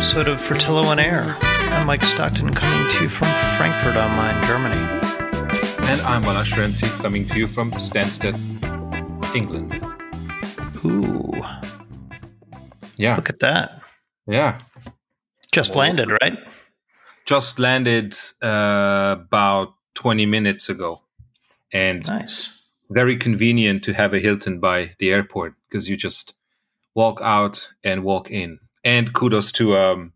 Welcome to another episode of Fratello on Air. I'm Mike Stockton coming to you from Frankfurt am Main, Germany. And I'm Balázs Ferenczy coming to you from Stansted, England. Ooh, Yeah. look at that. Yeah. Just landed, right? Just landed uh, about 20 minutes ago. And Nice. very convenient to have a Hilton by the airport because you just walk out and walk in. And kudos to um,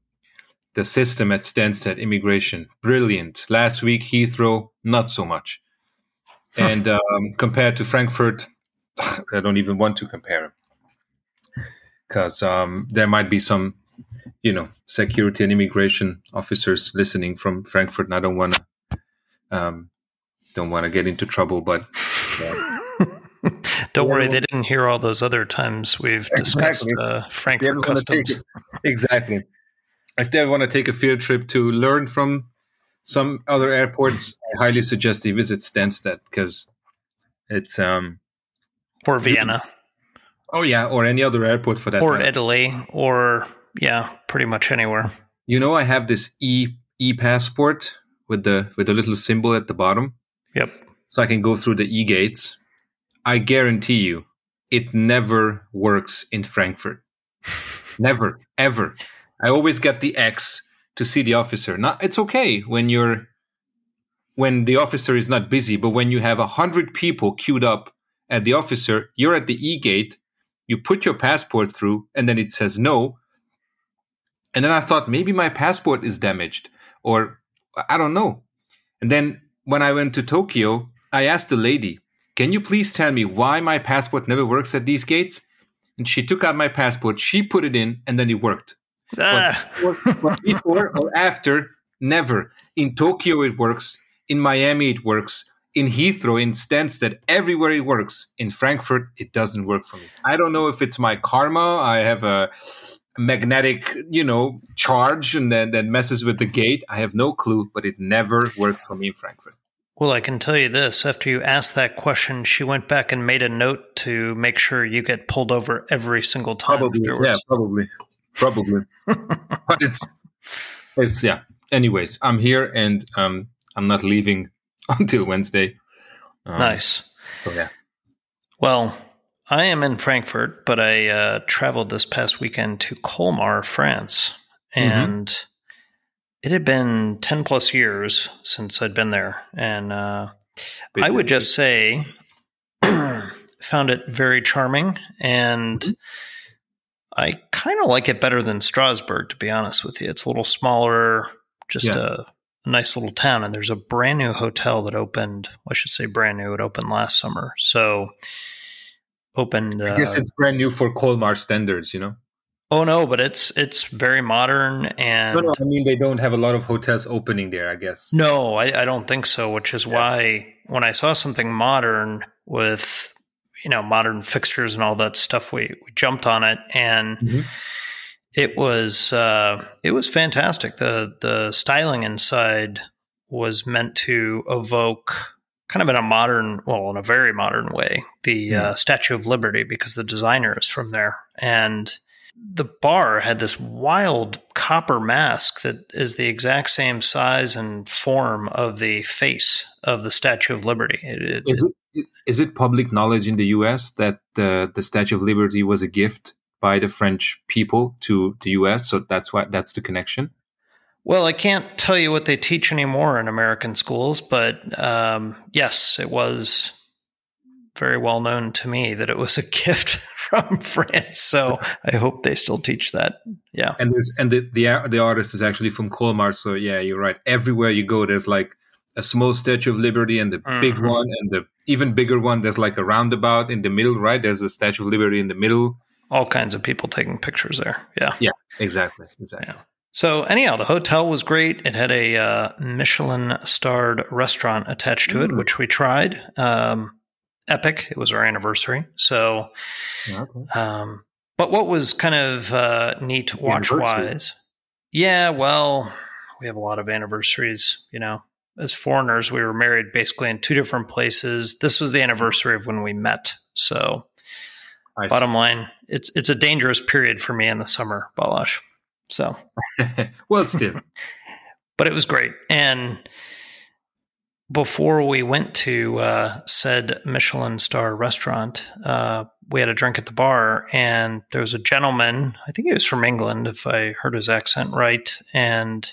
the system at Stansted Immigration. Brilliant. Last week, Heathrow, not so much. And um, compared to Frankfurt, I don't even want to compare because um, there might be some, you know, security and immigration officers listening from Frankfurt, and I don't want to, um, don't want to get into trouble. But yeah. Don't worry, they didn't hear all those other times we've discussed Exactly. uh, Frankfurt ever wanna take customs. it- exactly. If they want to take a field trip to learn from some other airports, I highly suggest they visit Stansted because it's um Or Vienna, oh yeah, or any other airport for that. or matter. Italy, or yeah, pretty much anywhere. You know, I have this e e passport with the with the little symbol at the bottom, Yep. so I can go through the e gates. I guarantee you, it never works in Frankfurt. never, ever. I always get the X to see the officer. Now it's okay when you're when the officer is not busy, but when you have a hundred people queued up at the officer, you're at the e gate. You put your passport through, and then it says no. And then I thought maybe my passport is damaged, or I don't know. And then when I went to Tokyo, I asked the lady, Can you please tell me why my passport never works at these gates? And she took out my passport, she put it in, and then it worked. Ah, But but before or after, never. In Tokyo, it works. In Miami, it works. In Heathrow, in Stansted, everywhere it works. In Frankfurt, it doesn't work for me. I don't know if it's my karma. I have a magnetic, you know, charge and then that messes with the gate. I have no clue, but it never worked for me in Frankfurt. Well, I can tell you this. After you asked that question, she went back and made a note to make sure you get pulled over every single time. Probably, afterwards. yeah, probably, probably. but it's, it's yeah. Anyways, I'm here and um, I'm not leaving until Wednesday. Um, Nice. So yeah, Well, I am in Frankfurt, but I uh, traveled this past weekend to Colmar, France, Mm-hmm. It had been ten plus years since I'd been there, and uh, I would just say found it very charming, and Mm-hmm. I kind of like it better than Strasbourg, to be honest with you. It's a little smaller, just Yeah. a nice little town, and there's a brand new hotel that opened. I should say brand new. It opened last summer, so opened. Uh, I guess it's brand new for Colmar standards, you know. Oh no, but it's it's very modern and No, no, I mean they don't have a lot of hotels opening there. I guess. No, I, I don't think so. Which is Yeah. why when I saw something modern with you know modern fixtures and all that stuff, we, we jumped on it, and Mhm. it was uh, it was fantastic. the The styling inside was meant to evoke kind of in a modern, well, in a very modern way, the uh, Statue of Liberty because the designer is from there, and the bar had this wild copper mask that is the exact same size and form of the face of the Statue of Liberty. It, it- Is it is it public knowledge in the U.S. that the the Statue of Liberty was a gift by the French people to the U.S. So that's why that's the connection. well, I can't tell you what they teach anymore in American schools, but um, yes, it was very well known to me that it was a gift from France. So I hope they still teach that. Yeah. And there's and the the the artist is actually from Colmar. So yeah, you're right. Everywhere you go, there's like a small Statue of Liberty and the big Mhm. one and the even bigger one. There's like a roundabout in the middle, right? There's a Statue of Liberty in the middle. All kinds of people taking pictures there. Yeah. Yeah. Exactly. Exactly. Yeah. So anyhow, the hotel was great. It had a uh, Michelin starred restaurant attached to it, Mm. which we tried. Um, epic. It was our anniversary. So, Okay. um, but what was kind of uh, neat watch wise? Yeah, well, we have a lot of anniversaries. You know, as foreigners, we were married basically in two different places. This was the anniversary of when we met. So, I see. bottom line, it's it's a dangerous period for me in the summer, Balázs. So, well, it's still, but it was great. And before we went to uh, said Michelin star restaurant, uh, we had a drink at the bar, and there was a gentleman. I think he was from England, if I heard his accent right, and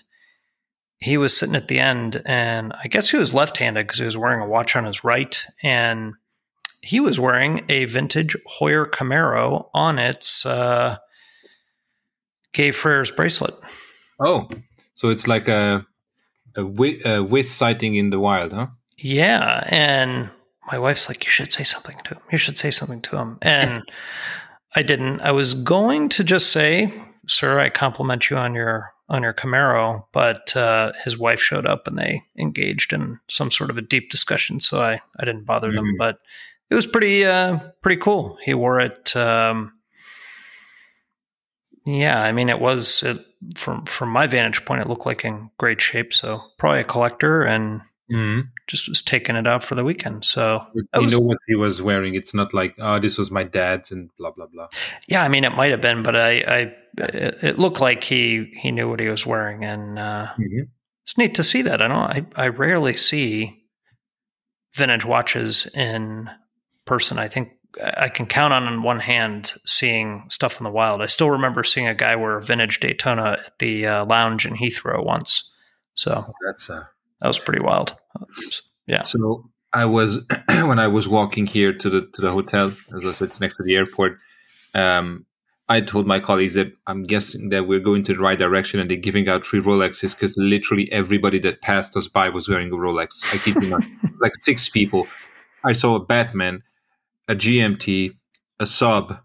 he was sitting at the end, and I guess he was left-handed because he was wearing a watch on his right, and he was wearing a vintage Heuer Camaro on its uh, Gay Freres bracelet. Oh, so it's like a a, a Wiss sighting in the wild, huh? Yeah, and my wife's like, "You should say something to him. You should say something to him." And I didn't. I was going to just say, "Sir, I compliment you on your on your Camaro," but uh, his wife showed up and they engaged in some sort of a deep discussion, so I I didn't bother mm-hmm. them. But it was pretty uh, pretty cool. He wore it. Um, yeah, I mean, it was it, from from my vantage point, it looked like in great shape. So probably a collector, and mm-hmm. just was taking it out for the weekend. So you was, know what he was wearing. It's not like oh, this was my dad's and blah blah blah. Yeah, I mean, it might have been, but I, I it, it, looked like he he knew what he was wearing, and uh, mm-hmm. it's neat to see that. I don't. I I rarely see vintage watches in person. I think I can count on one hand seeing stuff in the wild. I still remember seeing a guy wear a vintage Daytona at the uh, lounge in Heathrow once. So oh, that's uh, that was pretty wild. Yeah. So I was when I was walking here to the to the hotel, as I said, it's next to the airport. Um, I told my colleagues that I'm guessing that we're going to the right direction, and they're giving out free Rolexes because literally everybody that passed us by was wearing a Rolex. I keep you not, like six people. I saw a Batman a GMT, a sub,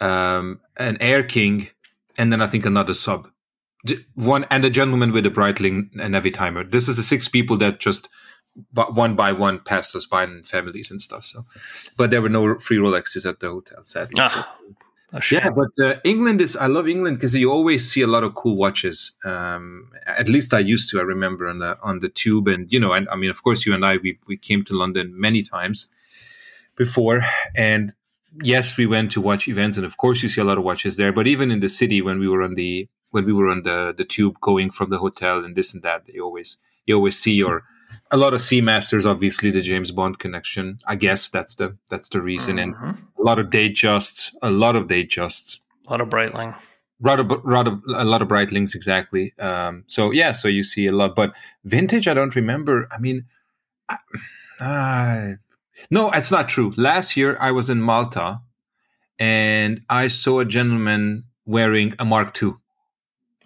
um, an Air King, and then I think another sub. One and a gentleman with a Breitling and Navitimer. This is the six people that just one by one passed us by and families and stuff. So, but there were no free Rolexes at the hotel, sadly. Ah, yeah, but uh, England is. I love England because you always see a lot of cool watches. Um, at least I used to. I remember on the on the tube, and you know, and I mean, of course, you and I we we came to London many times before. And yes we went to watch events and of course you see a lot of watches there. But even in the city when we were on the when we were on the the tube going from the hotel and this and that you always you always see your a lot of Seamasters obviously the james bond connection. I guess that's the that's the reason. Mm-hmm. and a lot of Datejusts a lot of Datejusts a lot of breitling rather rather a lot of Breitlings exactly. Um so yeah so you see a lot. But vintage i don't remember. I mean I, uh, no, it's not true. Last year I was in Malta and I saw a gentleman wearing a Mark II.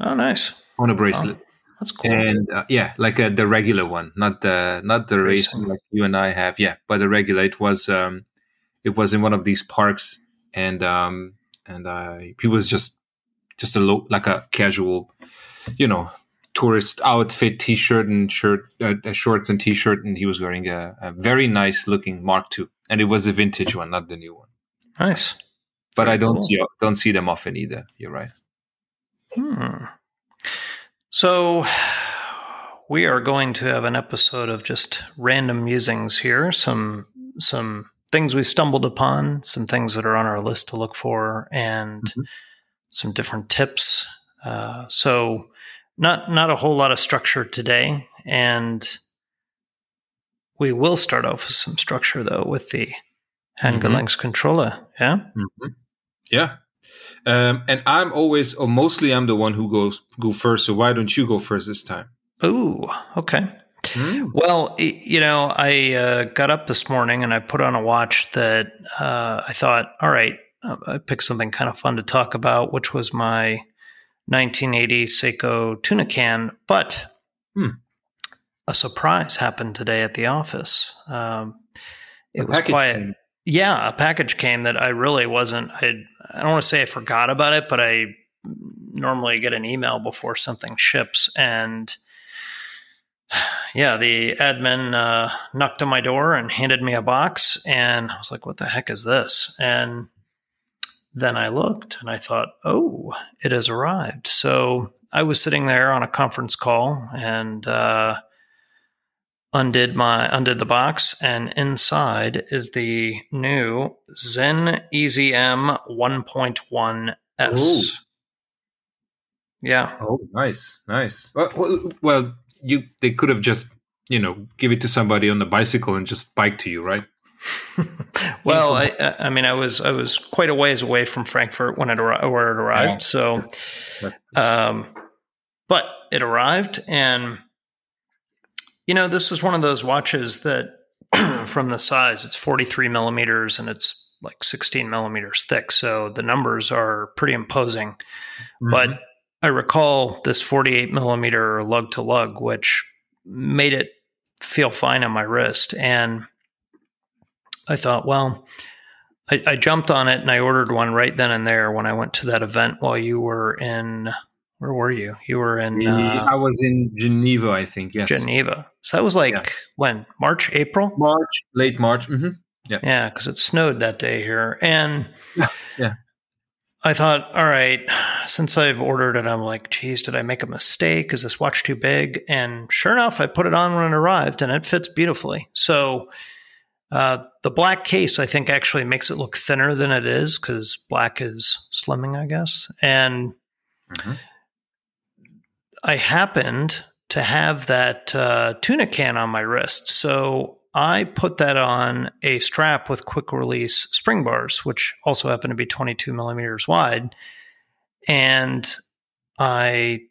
Oh, nice. On a bracelet. Oh, that's cool. And uh, yeah, like a, the regular one, not the not the race like you and I have. Yeah, but the regular. It was um, it was in one of these parks, and um, and I he was just just a low like a casual, you know, tourist outfit, t-shirt and shirt, uh, uh, shorts and t-shirt, and he was wearing a, a, very nice looking Mark II, and it was a vintage one, not the new one. Nice, but very I don't cool. see don't see them often either. You're right. Hmm. So we are going to have an episode of just random musings here. Some some things we stumbled upon, some things that are on our list to look for, and mm-hmm. some different tips. Uh, so not not a whole lot of structure today, and we will start off with some structure though with the Handgelenkskontrolle. Mm-hmm. Yeah, mm-hmm. yeah. Um, and I'm always, or mostly, I'm the one who goes go first. So why don't you go first this time? Oh, okay. Mm. Well, you know, I uh, got up this morning and I put on a watch that uh, I thought, all right, uh, I picked something kind of fun to talk about, which was my 1980 Seiko tuna can, but hmm. a surprise happened today at the office. Um, it a was quiet. Came. Yeah, a package came that I really wasn't. I I don't want to say I forgot about it, but I normally get an email before something ships, and yeah, the admin uh, knocked on my door and handed me a box, and I was like, "What the heck is this?" And then I looked and I thought, oh, it has arrived. So I was sitting there on a conference call and uh, undid my undid the box, and inside is the new Sinn Easy M 1.1 S. Yeah. Oh, nice, nice. Well, well, well, you they could have just you know give it to somebody on the bicycle and just bike to you, right? well, I, I mean, I was I was quite a ways away from Frankfurt when it where it arrived. So, um, but it arrived, and you know, this is one of those watches that, from the size, it's forty three millimeters, and it's like 16 millimeters thick. So the numbers are pretty imposing. Mm-hmm. But I recall this 48 millimeter lug to lug, which made it feel fine on my wrist. And I thought, well, I, I, jumped on it and I ordered one right then and there when I went to that event while you were in. Where were you? You were in. Uh, I was in Geneva, I think. Yes, Geneva. So that was like yeah. when March, April, March, late March. Mm-hmm. Yeah. Yeah, because it snowed that day here. And yeah. yeah. I thought, all right, since I've ordered it, I'm like, geez, did I make a mistake? Is this watch too big? And sure enough, I put it on when it arrived and it fits beautifully. So uh, the black case, I think, actually makes it look thinner than it is because black is slimming, I guess. And mm-hmm. I happened to have that uh, tuna can on my wrist. So I put that on a strap with quick release spring bars, which also happen to be 22 millimeters wide. And I,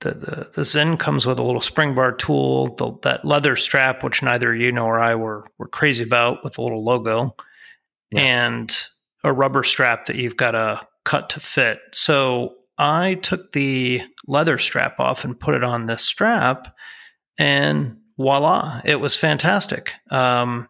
the, the, the Sinn comes with a little spring bar tool, the, that leather strap, which neither you nor I were, were crazy about with a little logo, yeah. and a rubber strap that you've got to cut to fit. So I took the leather strap off and put it on this strap. And voila, it was fantastic. Um,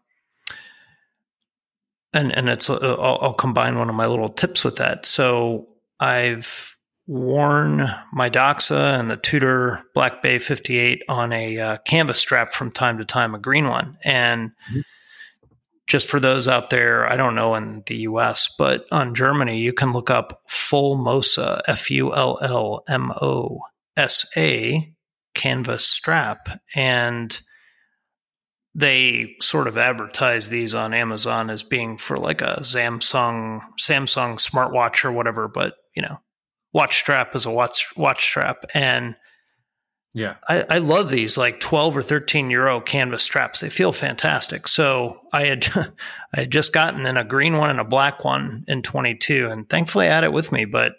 and and it's uh, I'll, I'll, combine one of my little tips with that. So I've worn my Doxa and the Tudor Black Bay 58 on a uh, canvas strap from time to time, a green one, and. Mm-hmm. Just for those out there, I don't know in the US, but on Germany, you can look up Fullmosa, F U L L M O S A, canvas strap and they sort of advertise these on Amazon as being for like a Samsung Samsung smartwatch or whatever, but you know, watch strap is a watch watch strap, and yeah, I, I love these like twelve or thirteen euro canvas straps. They feel fantastic. So I had I had just gotten in a green one and a black one in twenty two, and thankfully I had it with me. But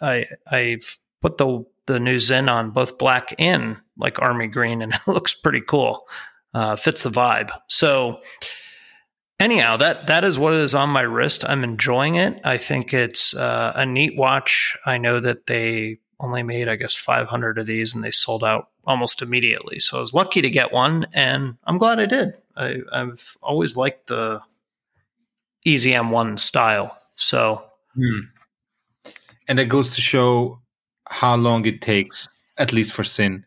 I I've put the the new Sinn on both black and like army green, and it looks pretty cool. Uh, fits the vibe. So anyhow, that that is what is on my wrist. I'm enjoying it. I think it's uh, a neat watch. I know that they only made, I guess, 500 of these, and they sold out almost immediately. So I was lucky to get one, and I'm glad I did. I, have always liked the Easy M1 style. So. Hmm. And it goes to show how long it takes, at least for Sinn,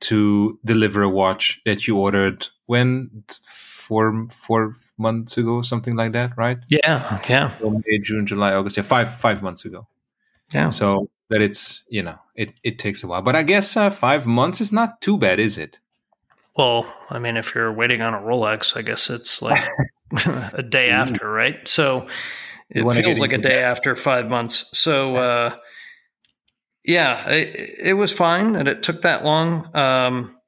to deliver a watch that you ordered when four four months ago, something like that, right? Yeah, yeah. May, June, July, August. Yeah, five five months ago. Yeah. So that it's you know it it takes a while, but I guess uh, five months is not too bad, is it? Well, I mean, if you're waiting on a Rolex, I guess it's like a day after, right? So it feels like a day that. after five months. So. Uh, yeah, it, it, was fine and it took that long. Um,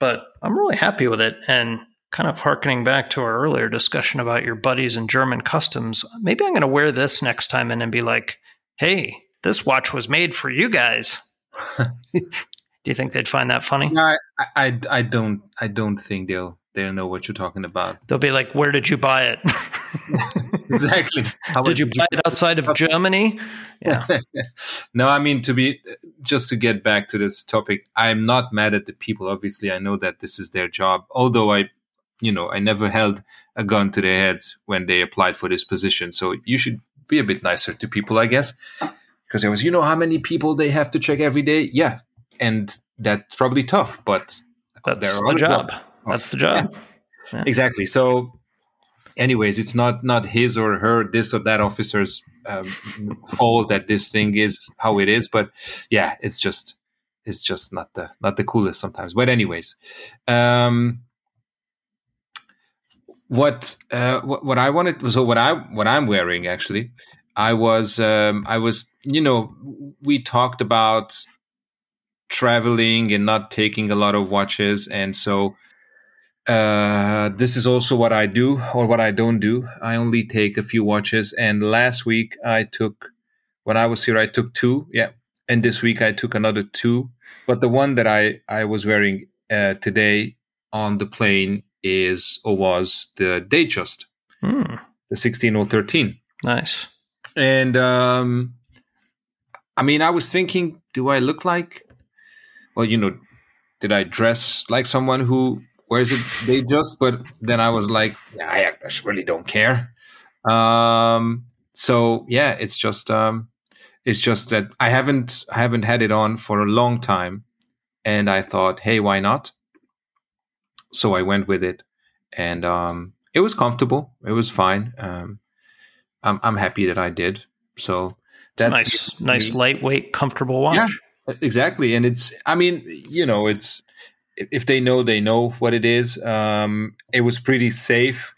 but I'm really happy with it. And kind of harkening back to our earlier discussion about your buddies and German customs, maybe I'm going to wear this next time in and be like, hey, this watch was made for you guys. Do you think they'd find that funny? No, I, I, I don't. I don't think they'll they'll know what you're talking about. They'll be like, "Where did you buy it?" exactly. How did you buy it outside of Germany? Yeah. no, I mean to be just to get back to this topic. I'm not mad at the people. Obviously, I know that this is their job. Although I, you know, I never held a gun to their heads when they applied for this position. So you should be a bit nicer to people, I guess. Because there was, you know, how many people they have to check every day. Yeah, and that's probably tough, but that's the job. That's the job. Yeah. Exactly. So anyways, it's not not his or her this or that officer's um, fault that this thing is how it is. But yeah, it's just it's just not the not the coolest sometimes. But anyways, um, what uh, what I wanted so what I what I'm wearing actually. I was um, I was you know we talked about traveling and not taking a lot of watches, and so uh, this is also what I do or what I don't do. I only take a few watches, and last week I took when I was here I took two, yeah, and this week I took another two. But the one that I I was wearing uh, today on the plane is or was the Datejust, Hmm. the sixteen or thirteen. Nice. And um, I mean, I was thinking, do I look like, well, you know, did I dress like someone who wears it Datejust? But then I was like, I, I really don't care. Um, so yeah, it's just, um, it's just that I haven't, I haven't had it on for a long time, and I thought, hey, why not? So I went with it, and um, it was comfortable. It was fine. Um, I'm I'm happy that I did. So that's nice, nice, lightweight, comfortable watch. Yeah. exactly, and it's I mean you know it's if if they know they know what it is. Um, it was pretty safe.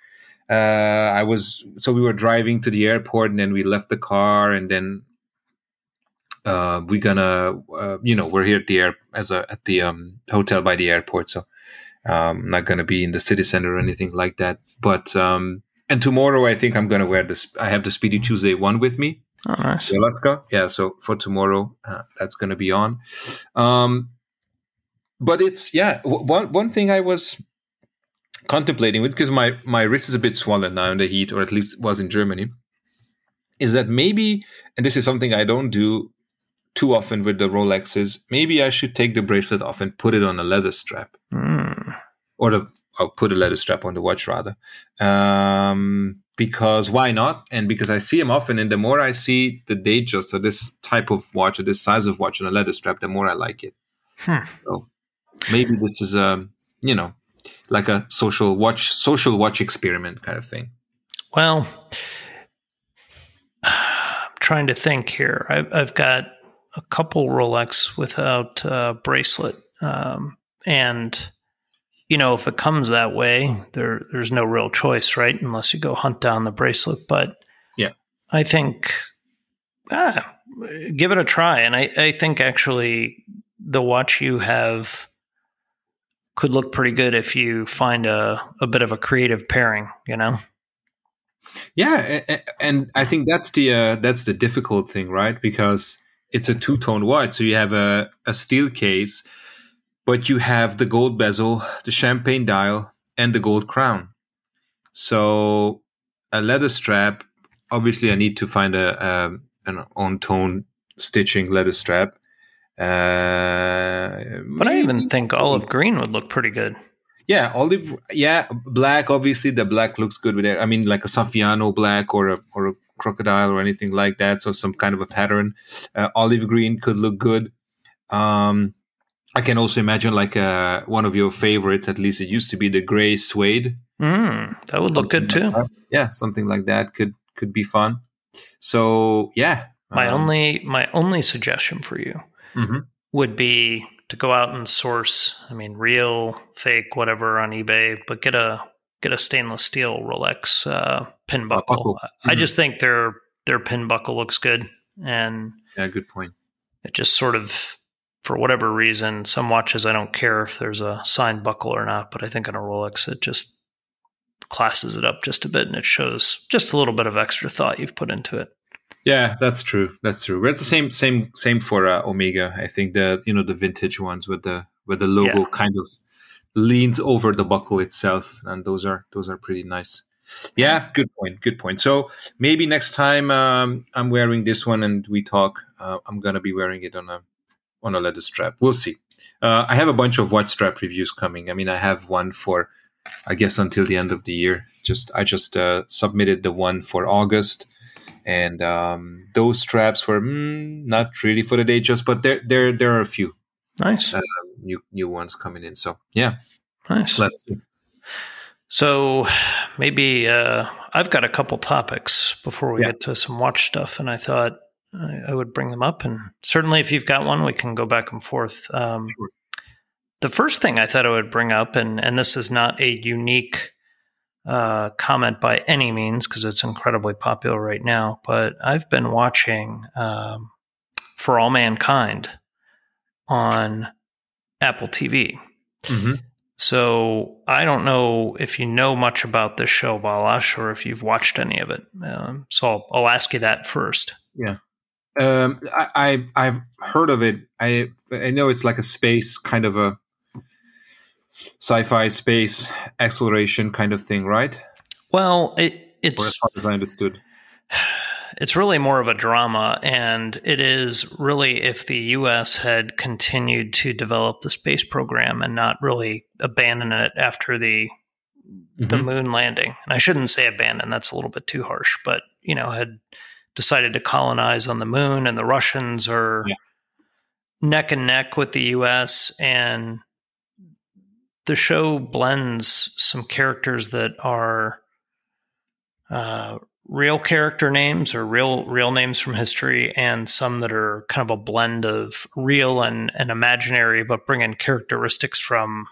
Uh, I was so we were driving to the airport and then we left the car and then uh, we're gonna uh, you know we're here at the air as a at the um, hotel by the airport so um, not gonna be in the city center or anything like that but um, and tomorrow I think I'm gonna wear this I have the Speedy Tuesday one with me Oh, nice. the Alaska. Yeah, so for tomorrow, uh, that's going to be on. Um, but it's yeah, w- one one thing I was contemplating with because my my wrist is a bit swollen now in the heat, or at least was in Germany, is that maybe, and this is something I don't do too often with the Rolexes. Maybe I should take the bracelet off and put it on a leather strap, Mm. Or the I'll put a leather strap on the watch rather. Um, because why not? And because I see them often, and the more I see the Datejust or this type of watch or this size of watch on a leather strap, the more I like it. Hmm. So maybe this is a you know like a social watch social watch experiment kind of thing. Well, I'm trying to think here. I've, I've got a couple Rolex without uh, bracelet, um, and you know, if it comes that way, there there's no real choice, right? Unless you go hunt down the bracelet. But Yeah. I think ah, give it a try, and I, I think actually the watch you have could look pretty good if you find a, a bit of a creative pairing, you know? Yeah, and I think that's the uh, that's the difficult thing, right? Because it's a two tone watch, so you have a, a steel case, but you have the gold bezel, the champagne dial, and the gold crown. So a leather strap. Obviously, I need to find a, a an on tone stitching leather strap. Uh, But I even think olive green would look pretty good. yeah, olive. Yeah, black. Obviously, the black looks good with it. I mean, like a Saffiano black or a or a crocodile or anything like that. So some kind of a pattern. Uh, olive green could look good. Um, I can also imagine like uh, one of your favorites. At least it used to be the gray suede. Mm, that would look good too. like. Yeah, something like that could could be fun. So yeah, My um, only my only suggestion for you mhm. would be to go out and source. I mean, real, fake, whatever on eBay, but get a get a stainless steel Rolex uh, pin buckle. buckle. I Mhm. just think their their pin buckle looks good, and yeah, good point. it just sort of for whatever reason some watches i don't care if there's a signed buckle or not but i think on a rolex it just classes it up just a bit and it shows just a little bit of extra thought you've put into it Yeah, that's true. That's true. We're at the same same same for uh, Omega. I think the you know the vintage ones with the with the logo Yeah. kind of leans over the buckle itself, and those are those are pretty nice. Yeah, good point. Good point. So maybe next time um, I'm wearing this one and we talk, uh, I'm gonna be wearing it on a on a leather strap. We'll see. Uh, I have a bunch of watch strap reviews coming. I mean, I have one for I guess until the end of the year. Just I just uh, submitted the one for August and um, those straps were mm, not really for the Datejust but there there there are a few nice uh, new new ones coming in so yeah nice let's see. so maybe uh, i've got a couple topics before we Yeah. get to some watch stuff and i thought I, I would bring them up and certainly if you've got one we can go back and forth um, Sure. the first thing I thought I would bring up, and and this is not a unique uh, comment by any means because it's incredibly popular right now. But I've been watching um, For All Mankind on Apple TV. Mm-hmm. So I don't know if you know much about this show, Balázs, or if you've watched any of it. Um, so I'll, I'll, ask you that first. Yeah, um, I, I have heard of it. I I know it's like a space kind of a sci-fi space exploration kind of thing, right? Well, it, it's or as far as I understood it's really more of a drama, and it is really if the U.S. had continued to develop the space program and not really abandon it after the mm-hmm. the moon landing. And I shouldn't say abandon; that's a little bit too harsh. But you know, had decided to colonize on the moon, and the Russians are yeah. neck and neck with the U.S. and the show blends some characters that are uh, real character names or real real names from history and some that are kind of a blend of real and, and imaginary but bring in characteristics from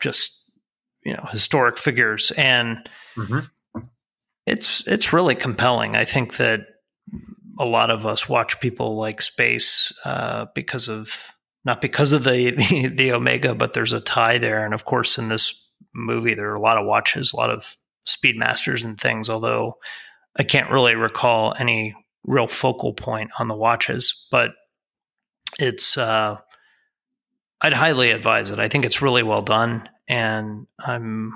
just you know historic figures and mm-hmm. it's it's really compelling i think that a lot of us watch people like space uh, because of not because of the, the the omega but there's a tie there. And of course in this movie there are a lot of watches a lot of speedmasters and things although I can't really recall any real focal point on the watches, but it's uh, I'd highly advise it. I think it's really well done, and I'm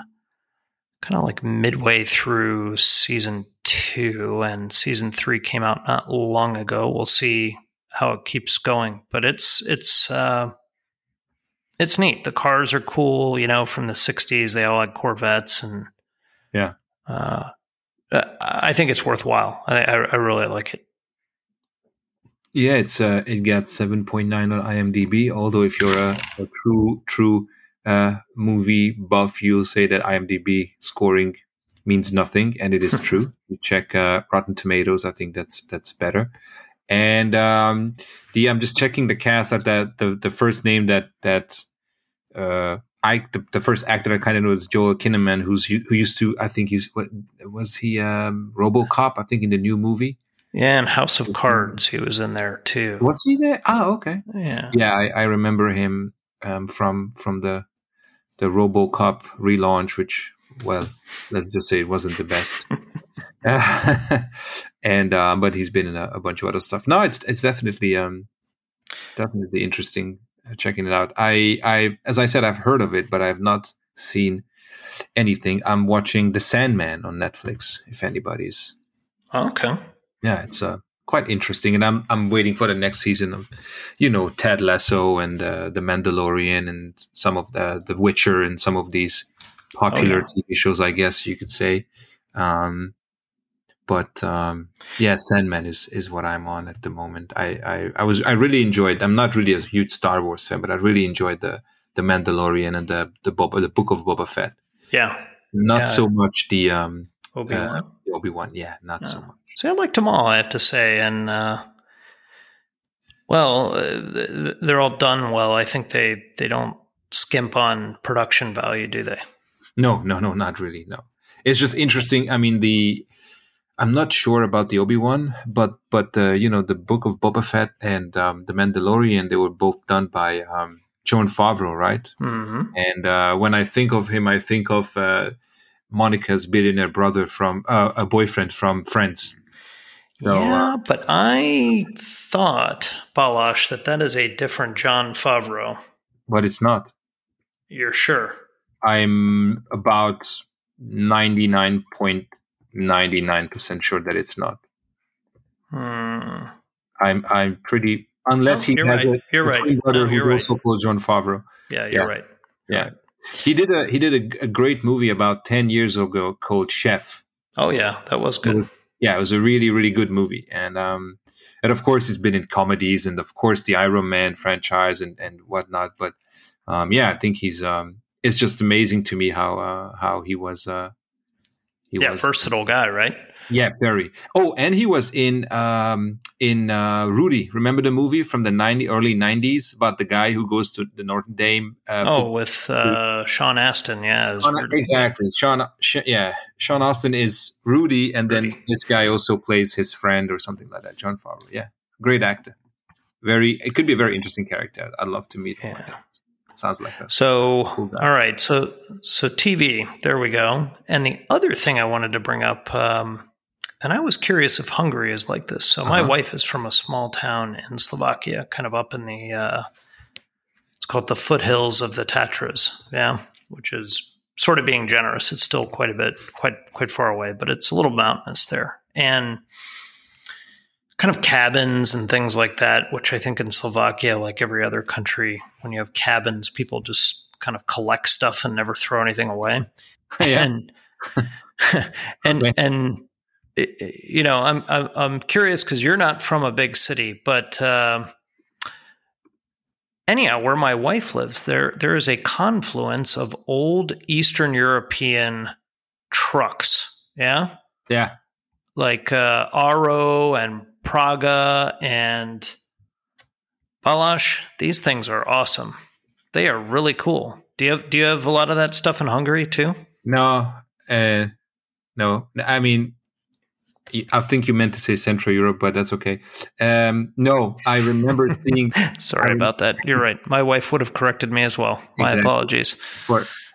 kind of like midway through season two, and season three came out not long ago. We'll see how it keeps going, but it's it's uh, it's neat. The cars are cool, you know, from the '60s. They all had Corvettes, and yeah, uh, I think it's worthwhile. I, I, I really like it. Yeah, it's uh, it got seven point nine on IMDb. Although if you're a, a true true uh, movie buff, you'll say that IMDb scoring means nothing, and it is true. you check uh, Rotten Tomatoes, I think that's that's better. And um, the I'm just checking the cast at that the the first name that that uh, I the, the first actor I kind of know is Joel Kinnaman, who's who used to I think he's what was he um, RoboCop I think in the new movie. Yeah, and House of Cards, he was in there too. Was he there? Oh, okay. Yeah, yeah, I, I remember him um, from from the the RoboCop relaunch, which well, let's just say it wasn't the best. and uh, but he's been in a, a, bunch of other stuff. No, it's it's definitely um definitely interesting checking it out. I, I, as I said, I've heard of it, but I've not seen anything. I'm watching The Sandman on Netflix. If anybody's okay, yeah, it's uh, quite interesting, and I'm I'm waiting for the next season of, you know, Ted Lasso and uh, The Mandalorian and some of the The Witcher and some of these popular oh, yeah. TV shows. I guess you could say. Um, but um, yeah, Sandman is is what I'm on at the moment. I, I I was I really enjoyed. I'm not really a huge Star Wars fan, but I really enjoyed the the Mandalorian and the the Boba, the Book of Boba Fett. Yeah, not yeah. so much the um Obi Wan. Uh, Obi Wan, yeah, not no. so much. See, I liked them all. I have to say, and uh, well, uh, they're all done well. I think they they don't skimp on production value, do they? No, no, no, not really. No, it's just interesting. I mean the I'm not sure about the Obi Wan, but but uh, you know the Book of Boba Fett and um, the Mandalorian they were both done by um, Jon Favreau, right? Mm-hmm. And uh, when I think of him, I think of uh, Monica's billionaire brother from uh, a boyfriend from Friends. So, yeah, uh, but I thought Balázs that that is a different Jon Favreau. But it's not. You're sure? I'm about ninety nine point 99% sure that it's not. Hmm. I'm I'm pretty unless oh, he has right. a, you're a right. brother no, who's right. also called Jon Favreau. Yeah, you're yeah. right. Yeah. He did a he did a, a, great movie about 10 years ago called Chef. Oh yeah, that was good. It was, yeah, it was a really really good movie and um and of course he's been in comedies and of course the Iron Man franchise and and whatnot but um yeah, I think he's um it's just amazing to me how uh how he was uh He yeah, was versatile guy, right? Yeah, very. Oh, and he was in um, in uh, Rudy. Remember the movie from the 90, early nineties about the guy who goes to the Notre Dame? Uh, oh, with uh, Sean Astin, yeah, Sean, exactly. Sean, yeah, Sean Astin is Rudy, and Rudy. then this guy also plays his friend or something like that. Jon Favreau, yeah, great actor. Very, it could be a very interesting character. I'd love to meet him. Sounds like a so. Cool all right, so so TV. There we go. And the other thing I wanted to bring up. Um, and I was curious if Hungary is like this. So my uh-huh. wife is from a small town in Slovakia, kind of up in the uh, it's called the foothills of the Tatras. Yeah, which is sort of being generous. It's still quite a bit, quite quite far away, but it's a little mountainous there, and kind of cabins and things like that. Which I think in Slovakia, like every other country, when you have cabins, people just kind of collect stuff and never throw anything away. Yeah. And and okay. and you know, I'm I'm, I'm curious because you're not from a big city, but uh, anyhow, where my wife lives, there there is a confluence of old Eastern European trucks. Yeah, yeah, like uh, Aro and Praga and Balázs. These things are awesome. They are really cool. Do you have Do you have a lot of that stuff in Hungary too? No, uh, no. I mean, I think you meant to say Central Europe, but that's okay. Um, no, I remember seeing. Sorry I, about that. You're right. My wife would have corrected me as well. My exactly. apologies.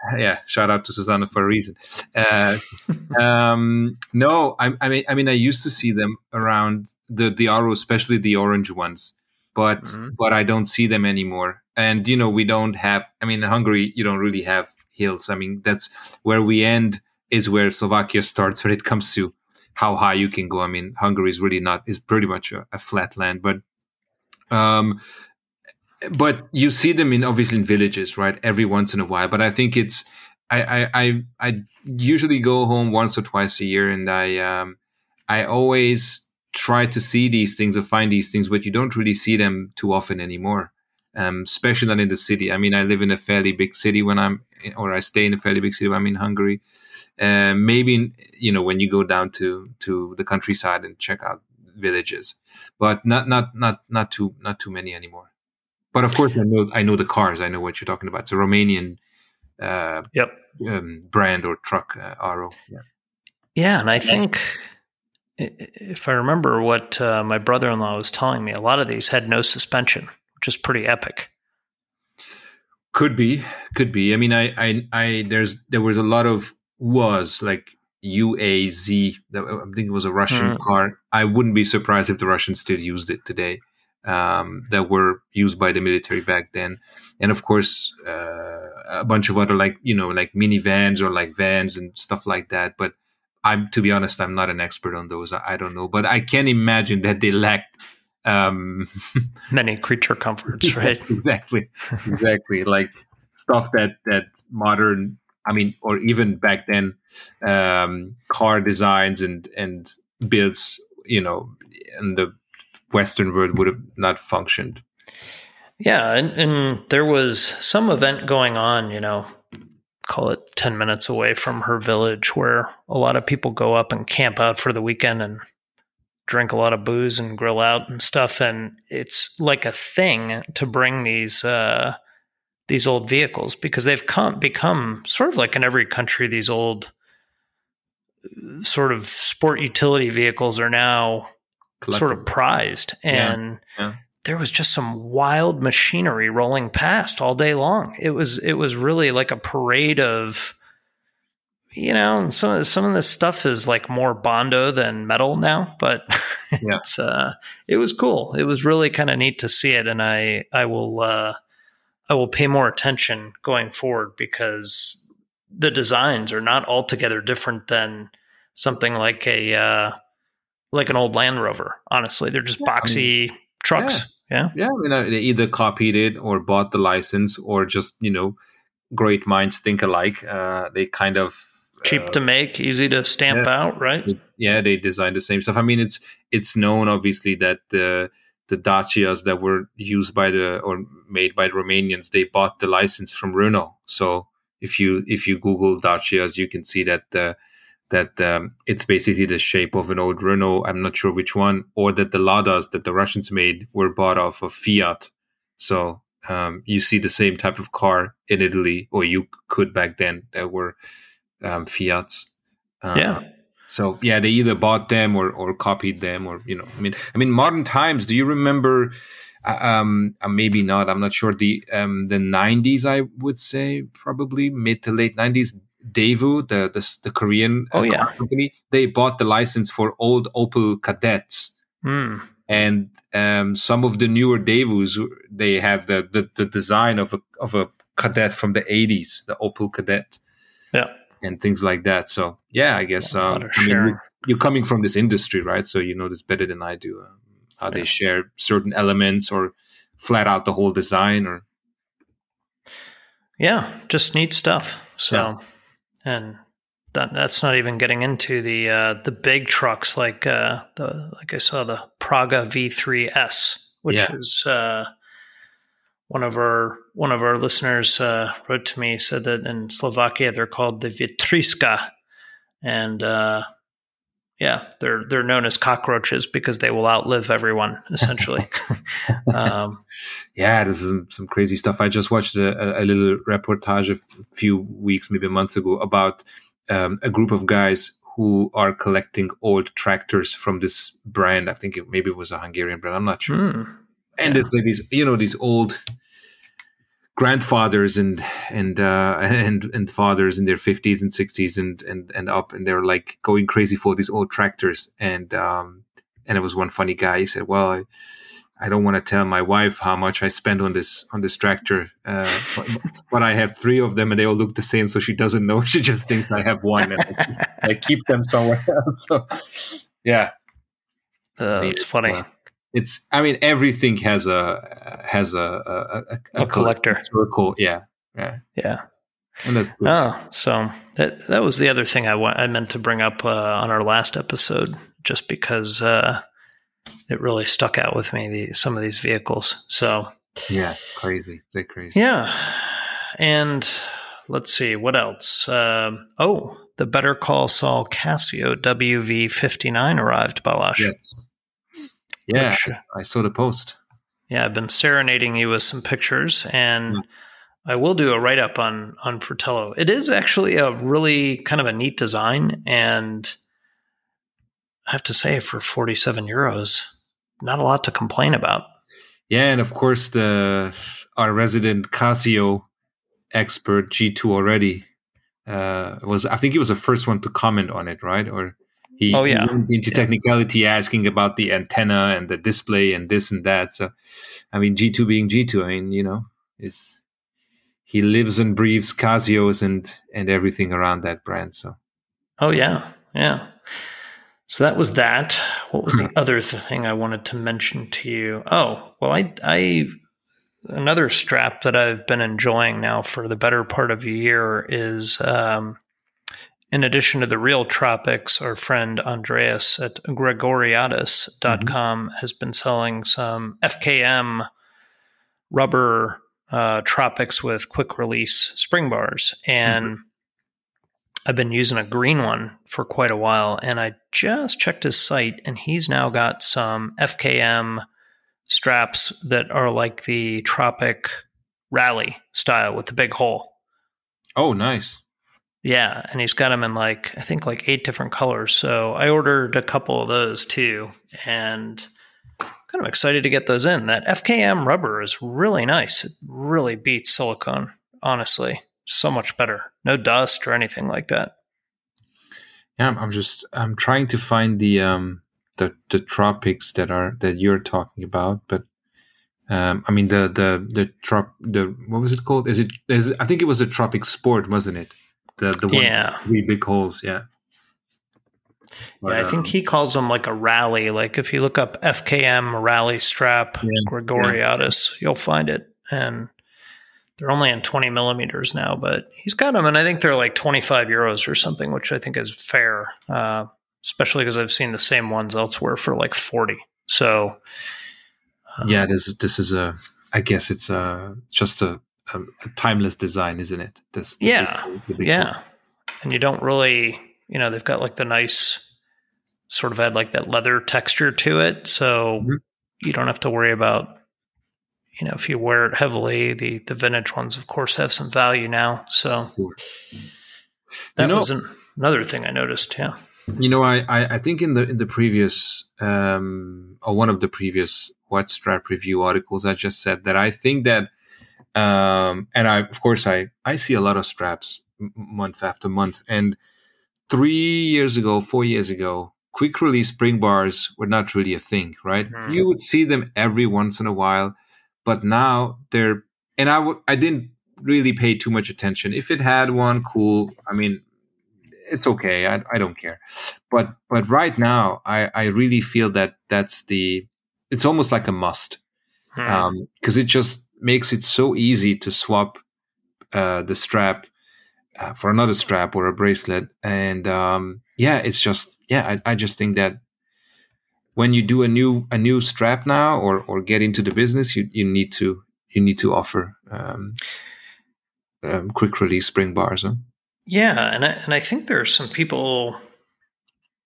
yeah, shout out to Susanna for a reason. Uh, um, no, I, I, mean, I mean, I used to see them around the the Aro, especially the orange ones, but mm-hmm. but I don't see them anymore. And you know, we don't have. I mean, in Hungary, you don't really have hills. I mean, that's where we end is where Slovakia starts when it comes to how high you can go. I mean, Hungary is really not is pretty much a, a flat land, but um, but you see them in obviously in villages, right? Every once in a while. But I think it's I I I, I usually go home once or twice a year, and I um I always try to see these things or find these things, but you don't really see them too often anymore. Um, especially not in the city. I mean, I live in a fairly big city when I'm, or I stay in a fairly big city when I'm in Hungary, uh, maybe you know when you go down to to the countryside and check out villages, but not not not not too not too many anymore. But of course, I know I know the cars. I know what you're talking about. It's a Romanian uh, yep. Um, brand or truck uh, Aro. Yeah, yeah, and I think if I remember what uh, my brother-in-law was telling me, a lot of these had no suspension, which is pretty epic. Could be, could be. I mean, I, I, I, there's there was a lot of was like UAZ. I think it was a Russian mm. car. I wouldn't be surprised if the Russians still used it today. Um, that were used by the military back then, and of course uh, a bunch of other like you know like minivans or like vans and stuff like that. But I'm to be honest, I'm not an expert on those. I, I don't know, but I can imagine that they lacked um, many creature comforts, right? yes, exactly, exactly. like stuff that that modern I mean, or even back then, um, car designs and and builds, you know, in the Western world would have not functioned. Yeah, and, and there was some event going on, you know, call it 10 minutes away from her village where a lot of people go up and camp out for the weekend and drink a lot of booze and grill out and stuff and it's like a thing to bring these uh, these old vehicles because they've come become sort of like in every country these old sort of sport utility vehicles are now sort of prized and yeah, yeah. there was just some wild machinery rolling past all day long it was it was really like a parade of you know some some of this stuff is like more bondo than metal now but yeah. it's uh it was cool it was really kind of neat to see it and i i will uh I will pay more attention going forward because the designs are not altogether different than something like a uh, like an old Land Rover. Honestly, they're just yeah, boxy I mean, trucks. Yeah, yeah. yeah. I mean, they either copied it or bought the license, or just you know, great minds think alike. Uh, they kind of cheap uh, to make, easy to stamp yeah, out, right? yeah, they designed the same stuff. I mean, it's it's known obviously that the the Dacias that were used by the or made by the Romanians, they bought the license from Renault. So if you if you Google Dacias, you can see that the that um, it's basically the shape of an old Renault. I'm not sure which one, or that the Ladas that the Russians made were bought off of Fiat. So um, you see the same type of car in Italy, or you could back then. There were um, Fiats. Um, yeah. So yeah, they either bought them or or copied them, or you know, I mean, I mean, modern times. Do you remember? Uh, um, uh, maybe not. I'm not sure. The um, the 90s, I would say, probably mid to late 90s. Daewoo, the the, the Korean uh, oh, yeah. company, they bought the license for old Opel Kadetts, Mm. And um, some of the newer Daewoos, they have the, the, the design of a of a Kadett from the 80s, the Opel Kadett, Yeah. And things like that. So yeah, I guess um, I mean, you're coming from this industry, right? So you know this better than I do. Um, how yeah. they share certain elements or flat out the whole design or yeah just neat stuff so yeah. And that, that's not even getting into the uh, the big trucks like uh, the like I saw the Praga V3S, which yeah. is uh, one of our one of our listeners uh, wrote to me said that in Slovakia they're called the Vitriska, and uh, yeah, they're they're known as cockroaches because they will outlive everyone essentially. um, yeah, this is some, some, crazy stuff. I just watched a, a, little reportage a few weeks, maybe a month ago, about um, a group of guys who are collecting old tractors from this brand. I think it, maybe it was a Hungarian brand. I'm not sure. Mm, and yeah. it's like these, you know, these old grandfathers and and uh, and and fathers in their 50s and 60s and and and up and they're like going crazy for these old tractors and um and it was one funny guy he said well I, I don't want to tell my wife how much I spend on this on this tractor, uh, but, but, I have three of them and they all look the same, so she doesn't know. She just thinks I have one, and I, I keep them somewhere else. So, yeah, uh, it's funny. It's i mean everything has a has a a, a, a collector. circle. Yeah yeah. Yeah. And that's good. oh so that that was the other thing i want i meant to bring up uh, on our last episode just because uh, it really stuck out with me the some of these vehicles. So yeah crazy. They're crazy. Yeah. And let's see what else? Um, oh the better call saul casio wv59 arrived Balázs. Yes yeah, which, I saw the post. Yeah, I've been serenading you with some pictures, and mm. I will do a write up on on Fratello. It is actually a really kind of a neat design, and I have to say, for forty seven euros, not a lot to complain about. Yeah, and of course the our resident Casio expert G two already uh, was. I think he was the first one to comment on it, right? Or he, oh, yeah. went into technicality asking about the antenna and the display and this and that. So, I mean, G2 being G2, I mean, you know, is he lives and breathes Casios and and everything around that brand. So, oh yeah, yeah. So that was that. What was the other thing I wanted to mention to you? Oh, well, I I another strap that I've been enjoying now for the better part of a year is um, in addition to the real tropics, our friend Andreas at gregoriadis.com mm-hmm. has been selling some FKM rubber uh, tropics with quick release spring bars. And mm-hmm. I've been using a green one for quite a while. And I just checked his site, and he's now got some FKM straps that are like the Tropic Rally style with the big hole. Oh, nice. Yeah, and he's got them in like I think like eight different colors. So I ordered a couple of those too, and kind of excited to get those in. That FKM rubber is really nice. It really beats silicone, honestly. So much better. No dust or anything like that. Yeah, I'm just I'm trying to find the um the the tropics that are that you're talking about, but um, I mean the the the trop the what was it called? Is it is I think it was a tropic sport, wasn't it? The the one yeah. three big holes, yeah. But, yeah, I think um, he calls them like a rally. Like if you look up FKM rally strap yeah, Gregoriadis, yeah. you'll find it. And they're only in 20 millimeters now, but he's got them. And I think they're like 25 euros or something, which I think is fair, uh, especially because I've seen the same ones elsewhere for like 40. So, um, yeah, this, this is a, I guess it's a, just a, a, a timeless design, isn't it? This, this yeah, yeah. And you don't really You know, they've got like the nice sort of had like that leather texture to it, so Mhm. you don't have to worry about you know if you wear it heavily. The the vintage ones, of course, have some value now. So Sure. that know- was an, another thing I noticed. Yeah. You know, I, I, I think in the in the previous um, or one of the previous White strap review articles, I just said that I think that, um, and I of course I I see a lot of straps m- month after month, and three years ago, four years ago, quick release spring bars were not really a thing, right? Mhm. You would see them every once in a while, but now they're and I w- I didn't really pay too much attention. If it had one, cool. I mean, it's okay. I, I don't care. But but right now, I I really feel that that's the it's almost like a must Hmm. because it just makes it so easy to swap uh, the strap uh, for another strap or a bracelet, and um, yeah, it's just yeah, I, I just think that when you do a new a new strap now or or get into the business, you you need to you need to offer um, um, quick release spring bars. Huh? Yeah, and I, and I think there are some people.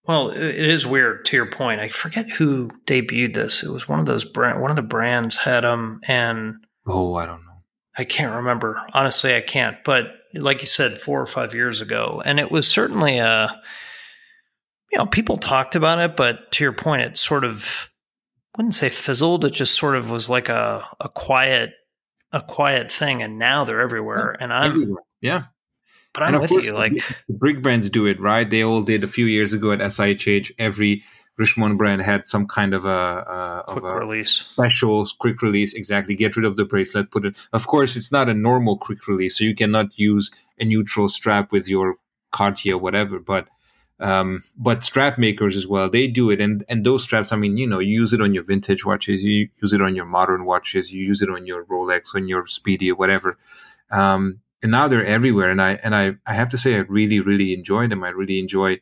Well, it is weird. To your point, I forget who debuted this. It was one of those brand. One of the brands had them, and Oh, I don't know. I can't remember. Honestly, I can't. But like you said, four or five years ago, and it was certainly a. You know, people talked about it, but to your point, it sort of I wouldn't say fizzled. It just sort of was like a a quiet a quiet thing, and now they're everywhere. And I'm, Everywhere. Yeah. but I'm with you. Like, the brick brands do it right. They all did a few years ago at SIHH. Every Richemont brand had some kind of a, a of quick a release. special quick release. Exactly, get rid of the bracelet. Put it. Of course, it's not a normal quick release, so you cannot use a neutral strap with your Cartier or whatever. But um, but strap makers as well, they do it. And and those straps, I mean, you know, you use it on your vintage watches, you use it on your modern watches, you use it on your Rolex, on your Speedy or whatever. Um, and now they're everywhere. And I and I I have to say, I really really enjoy them. I really enjoy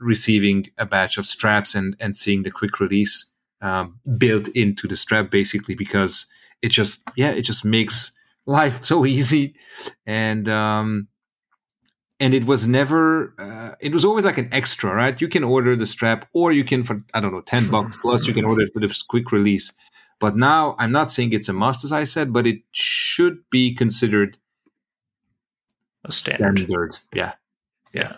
receiving a batch of straps and and seeing the quick release um, built into the strap, basically, because it just yeah, it just makes life so easy. And um, and it was never uh, it was always like an extra right you can order the strap or you can for i don't know 10 bucks plus you can order it for this quick release but now i'm not saying it's a must as i said but it should be considered A standard. standard yeah Yeah.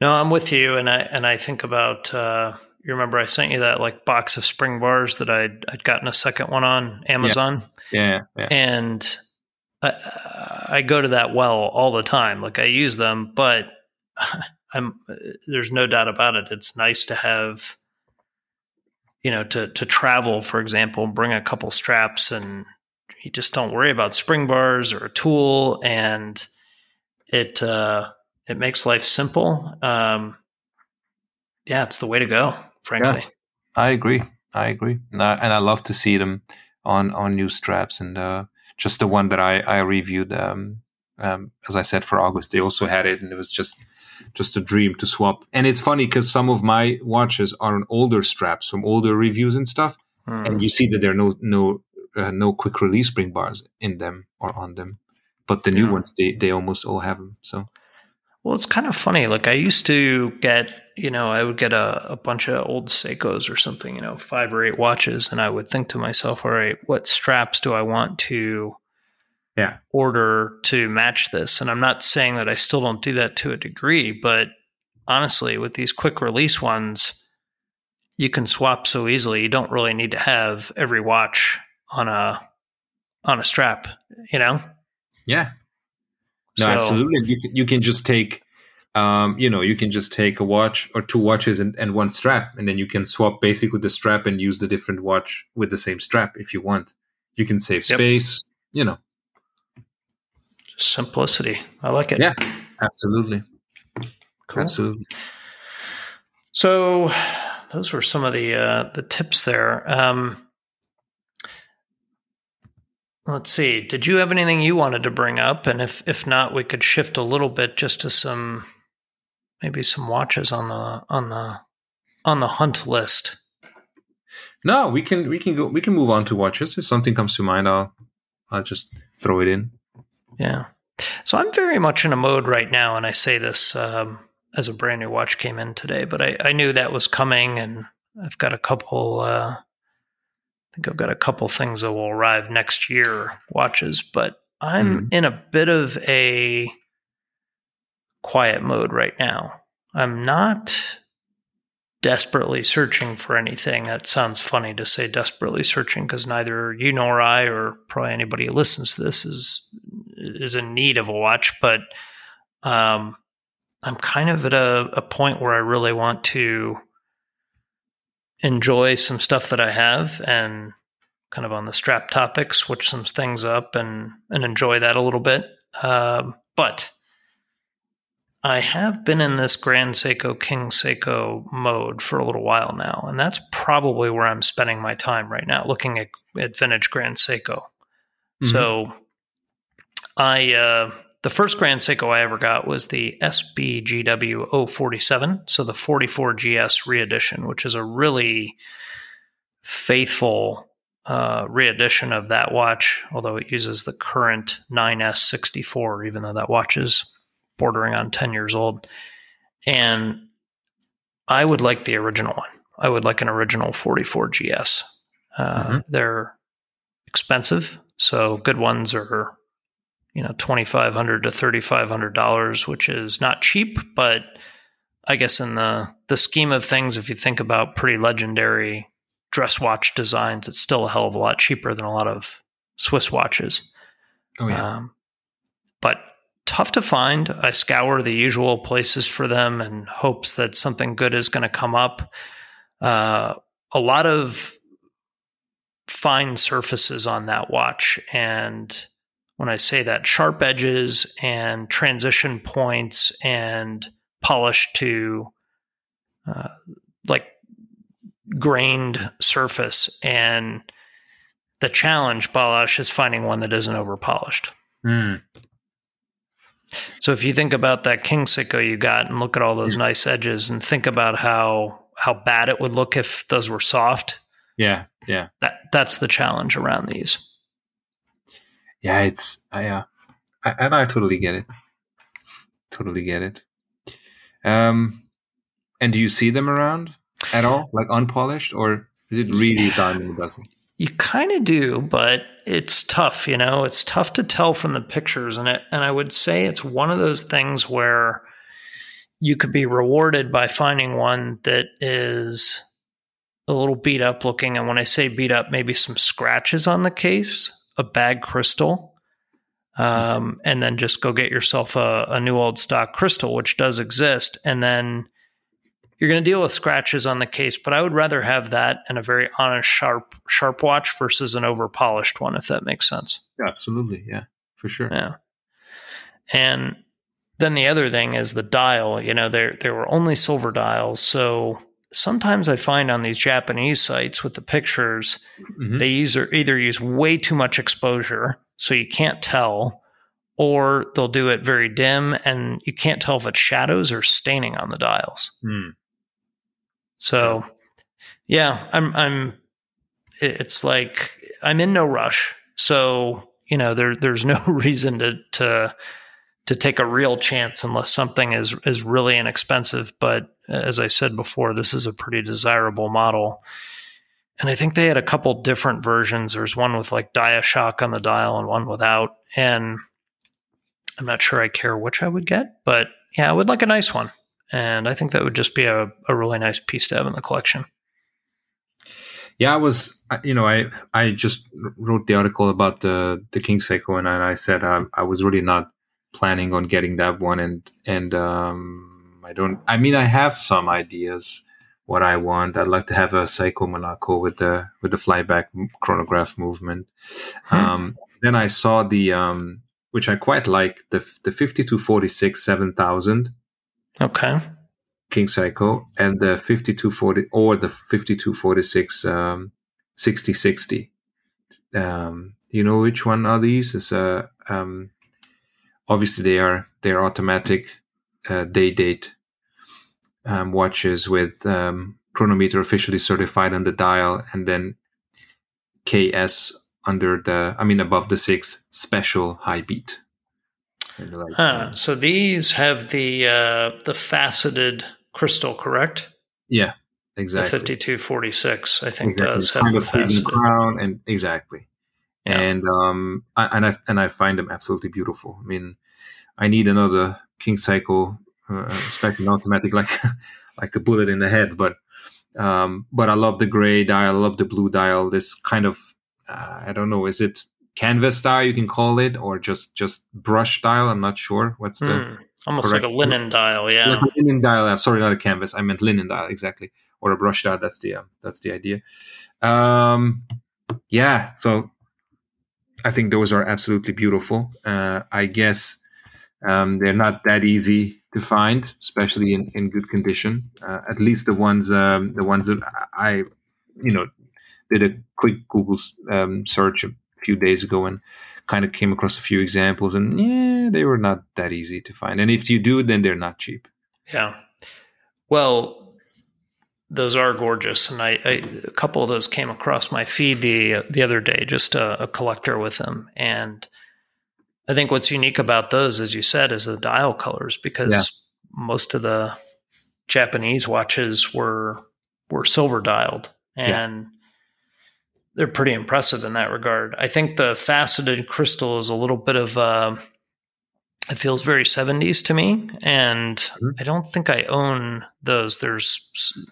No, I'm with you, and I and I think about. Uh, you remember I sent you that like box of spring bars that I'd I'd gotten a second one on Amazon, yeah yeah and I, I go to that well all the time. Like I use them, but I'm there's no doubt about it. It's nice to have, you know, to to travel, for example, bring a couple straps, and you just don't worry about spring bars or a tool, and it uh, it makes life simple. Um, yeah, it's the way to go. Frankly, i agree i agree and I, and I love to see them on on new straps and uh just the one that i i reviewed um um, as I said, for August, they also had it, and it was just just a dream to swap. And it's funny because some of my watches are on older straps from older reviews and stuff, Hmm. and you see that there are no no uh, no quick release spring bars in them or on them, but the new Yeah. ones they they almost all have them. So Well, it's kind of funny. Like I used to get, you know, I would get a, a bunch of old Seikos or something, you know, five or eight watches, and I would think to myself, all right, what straps do I want to Yeah. order to match this? And I'm not saying that I still don't do that to a degree, but honestly, with these quick release ones, you can swap so easily. You don't really need to have every watch on a on a strap, you know? yeah, no, So- absolutely. You can, you can just take, um, you know, you can just take a watch or two watches and, and one strap, and then you can swap basically the strap and use the different watch with the same strap if you want. You can save Yep. space. You know, Simplicity. I like it. Yeah. absolutely, Cool. absolutely. So those were some of the uh, the tips there. Um, let's see. Did you have anything you wanted to bring up? And if if not, we could shift a little bit just to some maybe some watches on the on the on the hunt list. No, we can we can go we can move on to watches. If something comes to mind, I'll I'll just throw it in. Yeah. So I'm very much in a mode right now, and I say this um, as a brand new watch came in today, but I, I knew that was coming, and I've got a couple. Uh, I think I've got a couple things that will arrive next year watches, but I'm mm. in a bit of a quiet mode right now. I'm not desperately searching for anything. That sounds funny to say desperately searching because neither you nor I or probably anybody who listens to this is is in need of a watch, but um, I'm kind of at a, a point where I really want to enjoy some stuff that I have and kind of on the strap topic, switch some things up and and enjoy that a little bit. Um, but I have been in this Grand Seiko King Seiko mode for a little while now, and that's probably where I'm spending my time right now, looking at, at vintage Grand Seiko. Mm-hmm. So, I uh, the first Grand Seiko I ever got was the SBGW 047, so the 44GS reedition, which is a really faithful uh, reedition of that watch, although it uses the current 9S64, even though that watch is bordering on 10 years old. And I would like the original one. I would like an original 44GS. Uh, mm-hmm. They're expensive, so good ones are you know twenty five hundred to thirty five hundred dollars, which is not cheap, but I guess in the the scheme of things, if you think about pretty legendary dress watch designs, it's still a hell of a lot cheaper than a lot of Swiss watches. Oh yeah. Um, but tough to find. I scour the usual places for them in hopes that something good is going to come up. Uh, a lot of fine surfaces on that watch, and when I say that, sharp edges and transition points and polish to uh, like grained surface. And the challenge, Balázs, is finding one that isn't over polished. Mm. So if you think about that King Seiko you got and look at all those mm. nice edges and think about how how bad it would look if those were soft. Yeah, yeah. That that's the challenge around these yeah, it's I, uh, I and I totally get it. Totally get it. Um, and do you see them around at all, like unpolished, or is it really diamond dozen? You kind of do, but it's tough. You know, it's tough to tell from the pictures, and it. And I would say it's one of those things where you could be rewarded by finding one that is a little beat up looking. And when I say beat up, maybe some scratches on the case a bag crystal, um, and then just go get yourself a, a new old stock crystal, which does exist, and then you're going to deal with scratches on the case. But I would rather have that and a very honest, sharp, sharp watch versus an over polished one, if that makes sense. Yeah, absolutely, yeah, for sure. Yeah, and then the other thing is the dial. You know, there there were only silver dials, so sometimes I find on these Japanese sites with the pictures, mm-hmm. they either, either use way too much exposure, so you can't tell, or they'll do it very dim and you can't tell if it's shadows or staining on the dials. Mm. So, yeah, I'm, I'm, it's like I'm in no rush. So, you know, there, there's no reason to, to, to take a real chance unless something is is really inexpensive. But as I said before, this is a pretty desirable model. And I think they had a couple different versions. There's one with like Dia-Shock on the dial and one without. And I'm not sure I care which I would get, but yeah, I would like a nice one. And I think that would just be a, a really nice piece to have in the collection. Yeah, I was, you know, I I just wrote the article about the the King Seiko, and I said I, I was really not planning on getting that one, and and um, I don't. I mean, I have some ideas what I want. I'd like to have a Seiko Monaco with the with the flyback chronograph movement. Hmm. Um, then I saw the um, which I quite like the the fifty two forty six seven thousand. Okay. King Seiko and the fifty two forty or the fifty two forty six um, sixty sixty. Um, you know which one are these? It's a um, obviously they are they are automatic uh, day date um, watches with um, chronometer officially certified on the dial, and then KS under the I mean above the six special high beat. Like, huh. So these have the uh, the faceted crystal, correct? Yeah, exactly. The fifty two forty six, I think, exactly. does have kind faceted. crown, and exactly. Yeah. And um, I, and I and I find them absolutely beautiful. I mean, I need another King Seiko uh, Spectrum automatic, like like a bullet in the head, but um, but I love the gray dial, I love the blue dial. This kind of uh, I don't know, is it canvas style you can call it, or just just brush dial? I'm not sure. What's the Hmm. Almost like a linen dial, yeah. like a linen dial? I'm sorry, not a canvas. I meant linen dial exactly, or a brush dial. That's the uh, that's the idea. Um, yeah. So I think those are absolutely beautiful. Uh, I guess um, they're not that easy to find, especially in, in good condition. Uh, at least the ones um, the ones that I, you know, did a quick Google um, search a few days ago and kind of came across a few examples, and yeah, they were not that easy to find. And if you do, then they're not cheap. Yeah. Well, those are gorgeous, and I, I a couple of those came across my feed the the other day. Just a, a collector with them, and I think what's unique about those, as you said, is the dial colors because Yeah. most of the Japanese watches were were silver dialed, Yeah. and they're pretty impressive in that regard. I think the faceted crystal is a little bit of uh, it feels very 70s to me and Mhm. i don't think i own those there's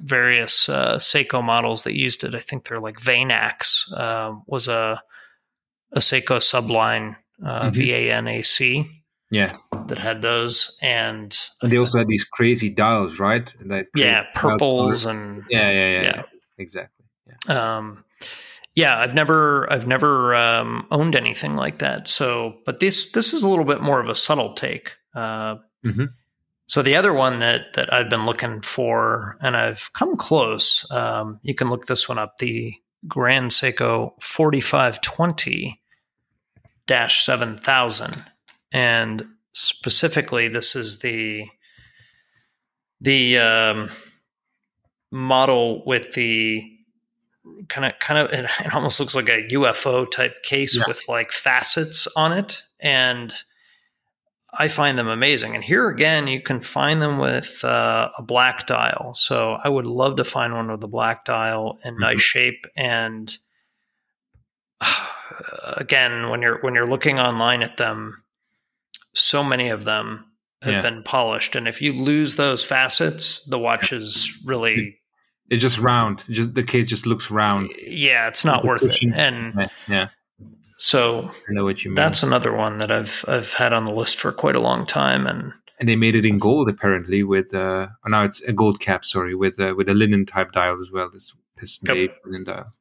various uh, seiko models that used it i think they're like Vanac uh, was a, a seiko subline uh, Mhm. v-a-n-a-c Yeah, that had those and and they also had these crazy dials, right? Yeah purples and Yeah, yeah, yeah, Yeah. yeah. exactly. Yeah. um, yeah, I've never I've never um, owned anything like that. So, but this this is a little bit more of a subtle take. Uh, Mhm. So the other one that that I've been looking for, and I've come close. Um, you can look this one up. The Grand Seiko forty five twenty dash seven thousand, and specifically, this is the the um, model with the kind of kind of it, almost looks like a UFO type case Yeah. with like facets on it. And I find them amazing. And here again you can find them with uh, a black dial. So I would love to find one with a black dial in nice shape. And again when you're when you're looking online at them so many of them have Yeah. been polished and if you lose those facets the watch is really It's just round. Just the case just looks round. yeah, it's not The worth it. And Yeah, yeah. so I know what you mean. that's another one that I've I've had on the list for quite a long time. And and they made it in gold apparently with uh oh, now it's a gold cap sorry with uh, with a linen type dial as well this this Yep. made linen dial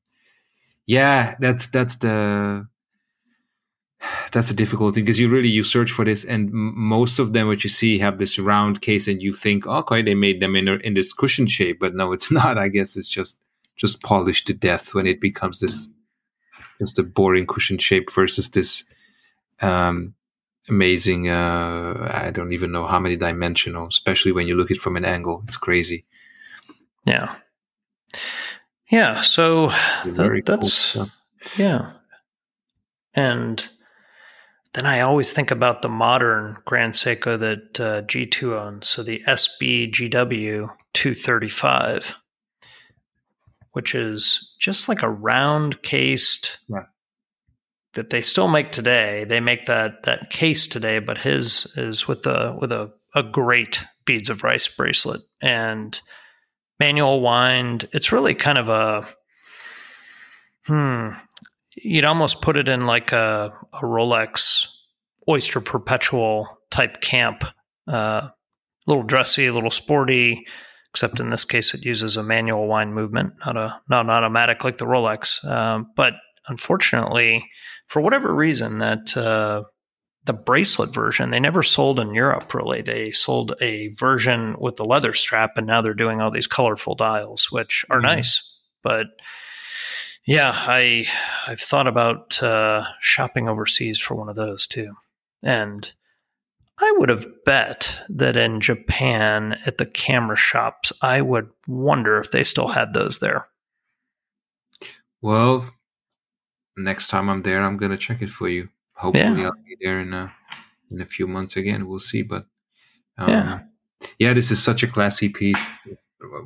yeah that's that's the that's the thing because you really you search for this and most of them what you see have this round case and you think okay they made them in a, in this cushion shape but no it's not i guess it's just just polished to death when it becomes this just a boring cushion shape versus this um amazing uh i don't even know how many dimensional especially when you look at it from an angle it's crazy. Yeah, yeah. So that, that's stuff. yeah. And then I always think about the modern Grand Seiko that uh, G2 owns. So the SBGW 235, which is just like a round cased Yeah. that they still make today. They make that that case today, but his is with a with a, a great beads of rice bracelet and manual wind. It's really kind of a hmm. You'd almost put it in like a, a Rolex Oyster Perpetual type camp. A uh, little dressy, a little sporty, except in this case it uses a manual wind movement, not a not an automatic like the Rolex. Um, but unfortunately, for whatever reason, that uh, the bracelet version they never sold in Europe. Really, they sold a version with the leather strap, and now they're doing all these colorful dials, which are Mhm. nice. But yeah, I I've thought about uh, shopping overseas for one of those too, and I would have bet that in Japan at the camera shops, I would wonder if they still had those there. well next time i'm there i'm gonna check it for you hopefully Yeah. i'll be there in uh in a few months again. We'll see, but um, Yeah. yeah, this is such a classy piece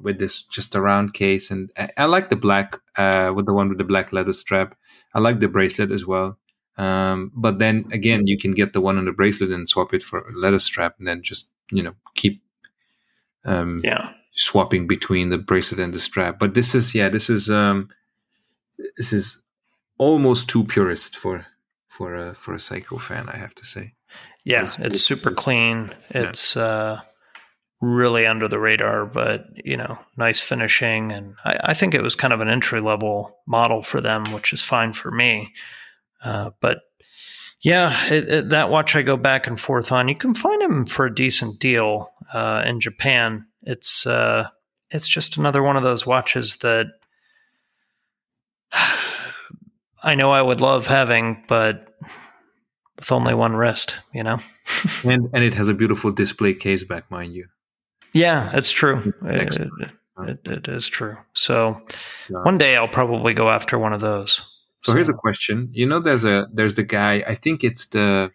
with this just a round case, and I, I like the black uh, with the one with the black leather strap. I like the bracelet as well. Um, but then again, you can get the one on the bracelet and swap it for a leather strap, and then just you know keep um, Yeah. swapping between the bracelet and the strap. But this is yeah, this is um, this is almost too purist for for a for a Seiko fan, I have to say. Yeah. It's- super clean. Yeah. It's uh, really under the radar, but you know, nice finishing. And I, I think it was kind of an entry level model for them, which is fine for me. Uh, but yeah, it, it, that watch I go back and forth on. You can find them for a decent deal uh, in Japan. It's uh, it's just another one of those watches that I know I would love having, but with only one wrist, you know. And and it has a beautiful display case back, mind you. Yeah, it's true. It, it, it is true. So Yeah. one day I'll probably go after one of those. So here's a question. You know, there's a there's the guy. I think it's the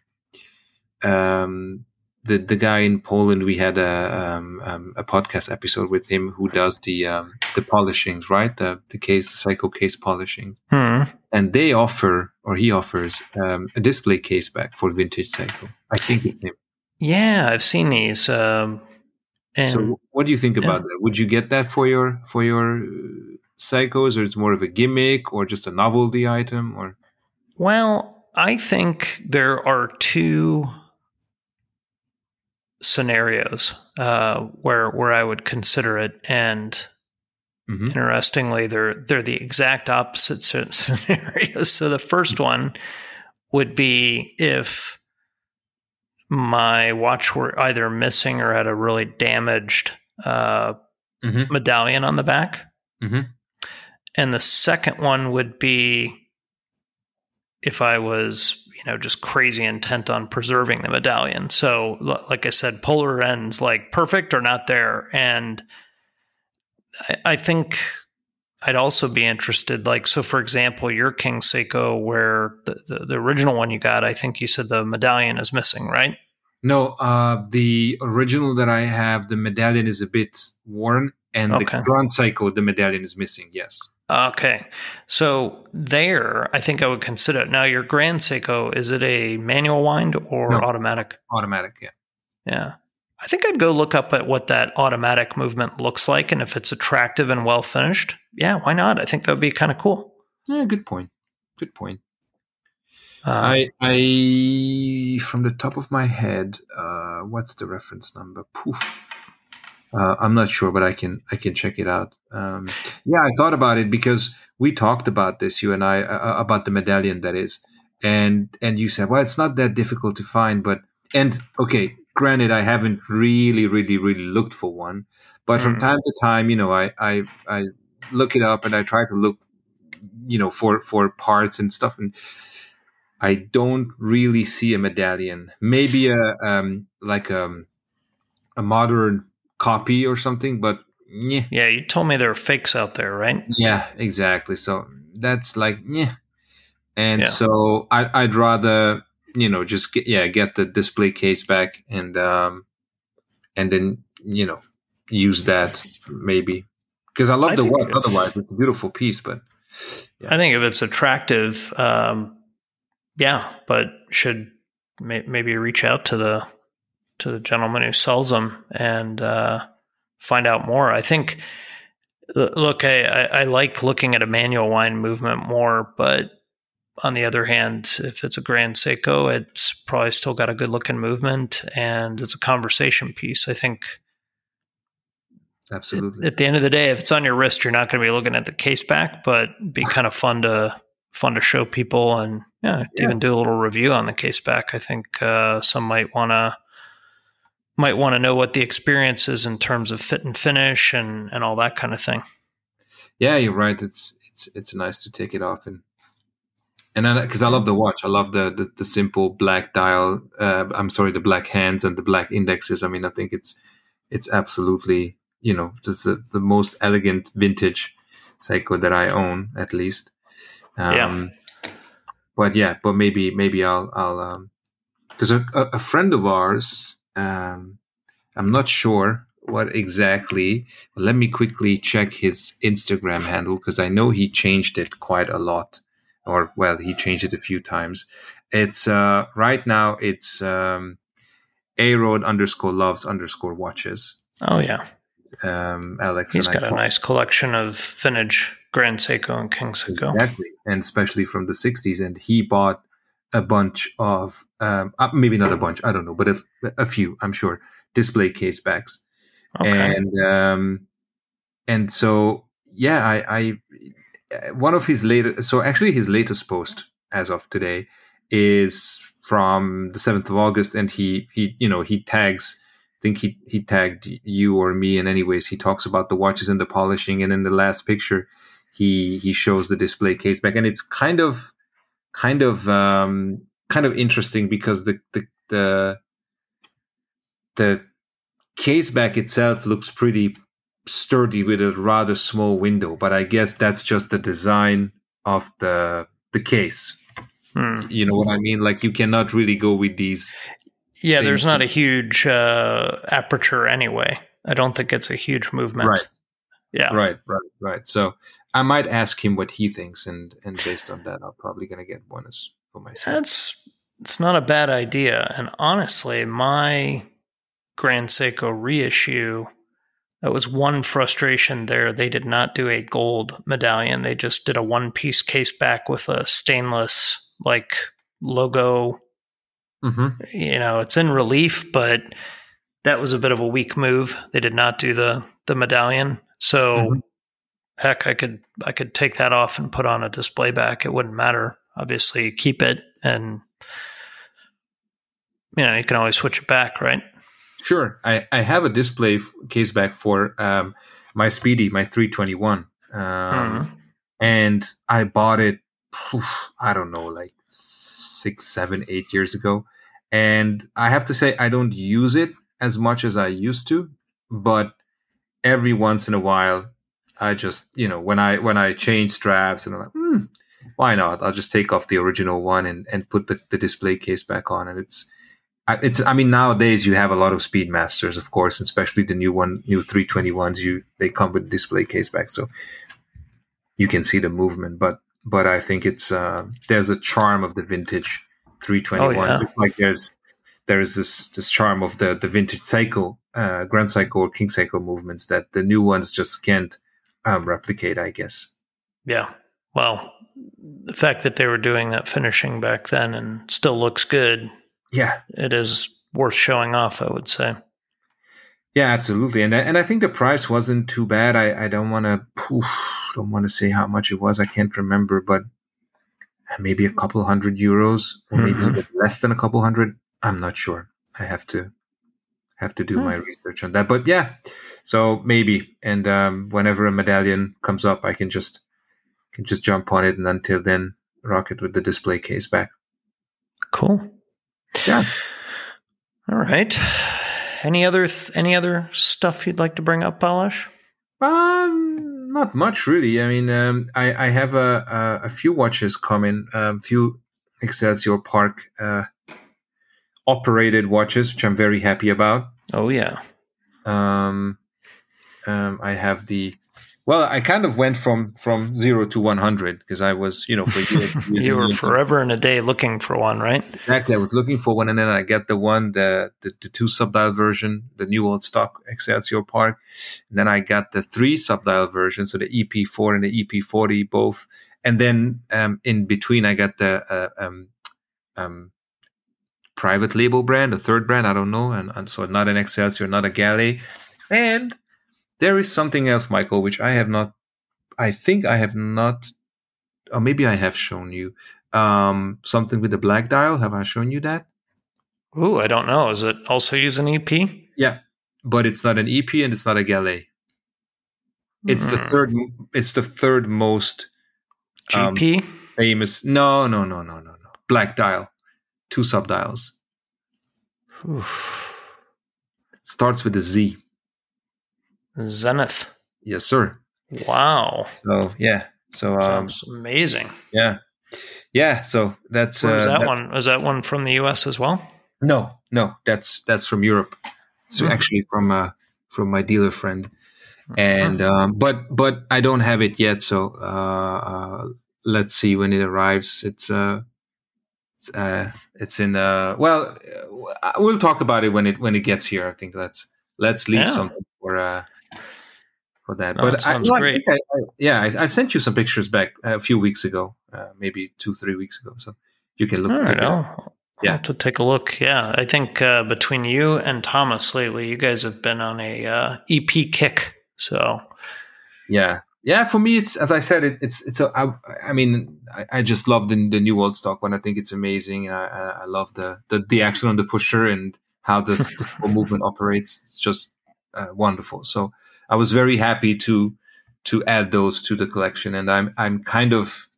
um the the guy in Poland. We had a um, um, a podcast episode with him who does the um, the polishings, right? The the case, the Seiko case polishings, Hmm. and they offer or he offers um, a display case back for vintage Seiko. I think it's him. Yeah, I've seen these. Um, and so, what do you think about that? Would you get that for your for your uh, Seikos, or it's more of a gimmick, or just a novelty item, or Well, I think there are two scenarios uh, where where I would consider it, and Mhm. interestingly, they're they're the exact opposite scenarios. So the first one would be if my watch were either missing or had a really damaged uh, Mhm. medallion on the back. Mhm. And the second one would be if I was, know, just crazy intent on preserving the medallion. So, like I said, polar ends like perfect or not there. And I, I think I'd also be interested, like, so for example, your King Seiko, where the, the, the original one you got, I think you said the medallion is missing, right? No, uh, the original that I have, the medallion is a bit worn, and Okay. the Grand Seiko, the medallion is missing. Yes. Okay. So there, I think I would consider it. Now, your Grand Seiko, is it a manual wind or No. automatic? Automatic. Yeah. Yeah. I think I'd go look up at what that automatic movement looks like and if it's attractive and well finished. Yeah, why not? I think that would be kind of cool. Yeah. Good point. Good point. Uh, I, I, from the top of my head, uh, what's the reference number? Poof. Uh, I'm not sure, but I can I can check it out. Um, yeah, I thought about it because we talked about this, you and I, uh, about the medallion that is, and and you said, well, it's not that difficult to find, but and okay, granted, I haven't really, really, really looked for one, but from Mhm. time to time, you know, I I I look it up and I try to look, you know, for for parts and stuff, and I don't really see a medallion. Maybe a um like um a modern copy or something, but yeah, yeah, you told me there are fakes out there, right? yeah, exactly. So that's like yeah, and Yeah. so I, I'd rather you know just get yeah get the display case back and um and then you know use that maybe because I love I the it's- Otherwise, it's a beautiful piece, but Yeah. I think if it's attractive, um, yeah, but should may, maybe reach out to the to the gentleman who sells them and uh, find out more. I think. Look, I, I, like looking at a manual wine movement more, but on the other hand, if it's a Grand Seiko, it's probably still got a good looking movement and it's a conversation piece. I think absolutely. at the end of the day, if it's on your wrist, you're not going to be looking at the case back, but be kind of fun to fun to show people and yeah, Yeah. even do a little review on the case back. I think uh, some might want to might want to know what the experience is in terms of fit and finish and and all that kind of thing. Yeah, you're right. It's it's it's nice to take it off and and because I, love the watch, I love the the, the simple black dial. Uh, I'm sorry, the black hands and the black indexes. I mean, I think it's it's absolutely you know just the, the most elegant vintage Seiko that I own, at least. Um, Yeah. But yeah, but maybe maybe I'll I'll um, because a, a friend of ours, um, I'm not sure what exactly. Let me quickly check his Instagram handle because I know he changed it quite a lot, or well, he changed it a few times. It's uh, right now it's um, a road underscore loves underscore watches. Oh yeah, um, Alex. He's got I a nice collection of vintage Grand Seiko and King Seiko. Exactly, and especially from the '60s. And he bought a bunch of, um, uh, maybe not a bunch, I don't know, but a, a few, I'm sure, display case backs. Okay. And um, and so yeah, I, I one of his later, so actually his latest post as of today is from the 7th of August, and he he you know he tags I think he he tagged you or me and anyways he talks about the watches and the polishing and in the last picture he he shows the display case back and it's kind of kind of um kind of interesting because the the the, the case back itself looks pretty sturdy with a rather small window but i guess that's just the design of the the case hmm. you know what i mean like you cannot really go with these yeah, there's not a huge uh, aperture anyway. I don't think it's a huge movement. Right. Yeah. Right. Right. Right. So I might ask him what he thinks, and and based on that, I'm probably gonna get one as for myself. That's it's not a bad idea, and honestly, my Grand Seiko reissue. That was one frustration there. They did not do a gold medallion. They just did a one piece case back with a stainless like logo Mm-hmm. You know, it's in relief, but that was a bit of a weak move. They did not do the the medallion. So mm-hmm. heck, I could I could take that off and put on a display back. It wouldn't matter. Obviously, keep it and you know, you can always switch it back, right? Sure. I, I have a display case back for um, my Speedy, my 321. Um, mm-hmm. And I bought it, I don't know, like six, seven, eight years ago. And I have to say, I don't use it as much as I used to, but every once in a while, I just, you know, when I when I change straps and I'm like, hmm, why not? I'll just take off the original one and, and put the, the display case back on. And it's, it's, I mean, nowadays you have a lot of Speedmasters, of course, especially the new one, new 321s. You they come with display case back, so you can see the movement. But but I think it's uh, there's a charm of the vintage 321. Oh, yeah. It's like there's there's this this charm of the the vintage Seiko, uh, Grand Seiko or King Seiko movements that the new ones just can't um, replicate, I guess. Yeah. Well, the fact that they were doing that finishing back then and still looks good. Yeah, it is worth showing off. I would say. Yeah, absolutely, and and I think the price wasn't too bad. I I don't want to don't want to say how much it was. I can't remember, but maybe a couple hundred euros, or maybe mm-hmm. a bit less than a couple hundred. I'm not sure. I have to have to do my research on that. But yeah, so maybe, and um, whenever a medallion comes up, I can just can just jump on it, and until then, rock it with the display case back. Cool. Yeah. All right. Any other th- any other stuff you'd like to bring up, Balázs? Um, not much really. I mean, um, I I have a a, a few watches coming, a few Excelsior Park uh, operated watches, which I'm very happy about. Oh yeah. Um, um, I have the well, I kind of went from from zero to one hundred because I was, you know, for years. you were forever in a day looking for one, right? Exactly. I was looking for one, and then I got the one, the the, the two subdial version, the new old stock Excelsior Park. And then I got the three subdial version, so the EP4 and the EP40 both. And then um, in between, I got the uh, um, um, private label brand, a third brand, I don't know, and, and so not an Excelsior, not a Gallet, and there is something else, Michael, which I have not. I think I have not, or maybe I have shown you um, something with the black dial. Have I shown you that? Oh, I don't know. Is it also use an EP? Yeah, but it's not an EP and it's not a Gallet. It's mm. the hmm. third. It's the third most GP um, famous. No, no, no, no, no, no. Black dial, two subdials. It starts with a Z. Zenith. Yes, sir. Wow. So yeah. So um, sounds amazing. Yeah. Yeah. So that's uh, that that's, one. Is that one from the U.S. as well? No, no, that's that's from Europe. It's Hmm. actually from uh, from my dealer friend, and um, but but I don't have it yet. So uh, uh, let's see when it arrives. It's uh, uh, it's in uh, well, uh, we'll talk about it when it when it gets here. I think let's let's leave Yeah. something for uh for that. No, but I, I great. I, I, yeah, I, sent you some pictures back a few weeks ago, uh, maybe two three weeks ago. So you can look. All right, look it. I'll, Yeah. I'll to take a look. Yeah, I think uh, between you and Thomas lately, you guys have been on a uh, EP kick. So Yeah, yeah. For me, it's as I said, it, it's it's. A, I, I mean, I, I just love the the new old stock one. I think it's amazing. I, I, love the, the the action on the pusher and how this, this movement operates. It's just uh, wonderful. So I was very happy to to add those to the collection, and I'm I'm kind of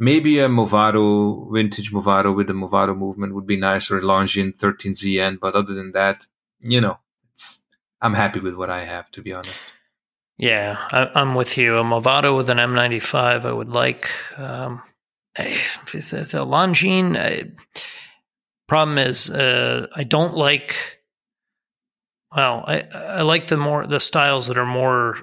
maybe a Movado vintage Movado with the Movado movement would be nice, or a Longines 13ZN. But other than that, you know, it's I'm happy with what I have, to be honest. Yeah, I, I'm with you. A Movado with an M95, I would like. Um, eh, the, the Longines. eh, problem is, uh, I don't like. Well, I I like the more the styles that are more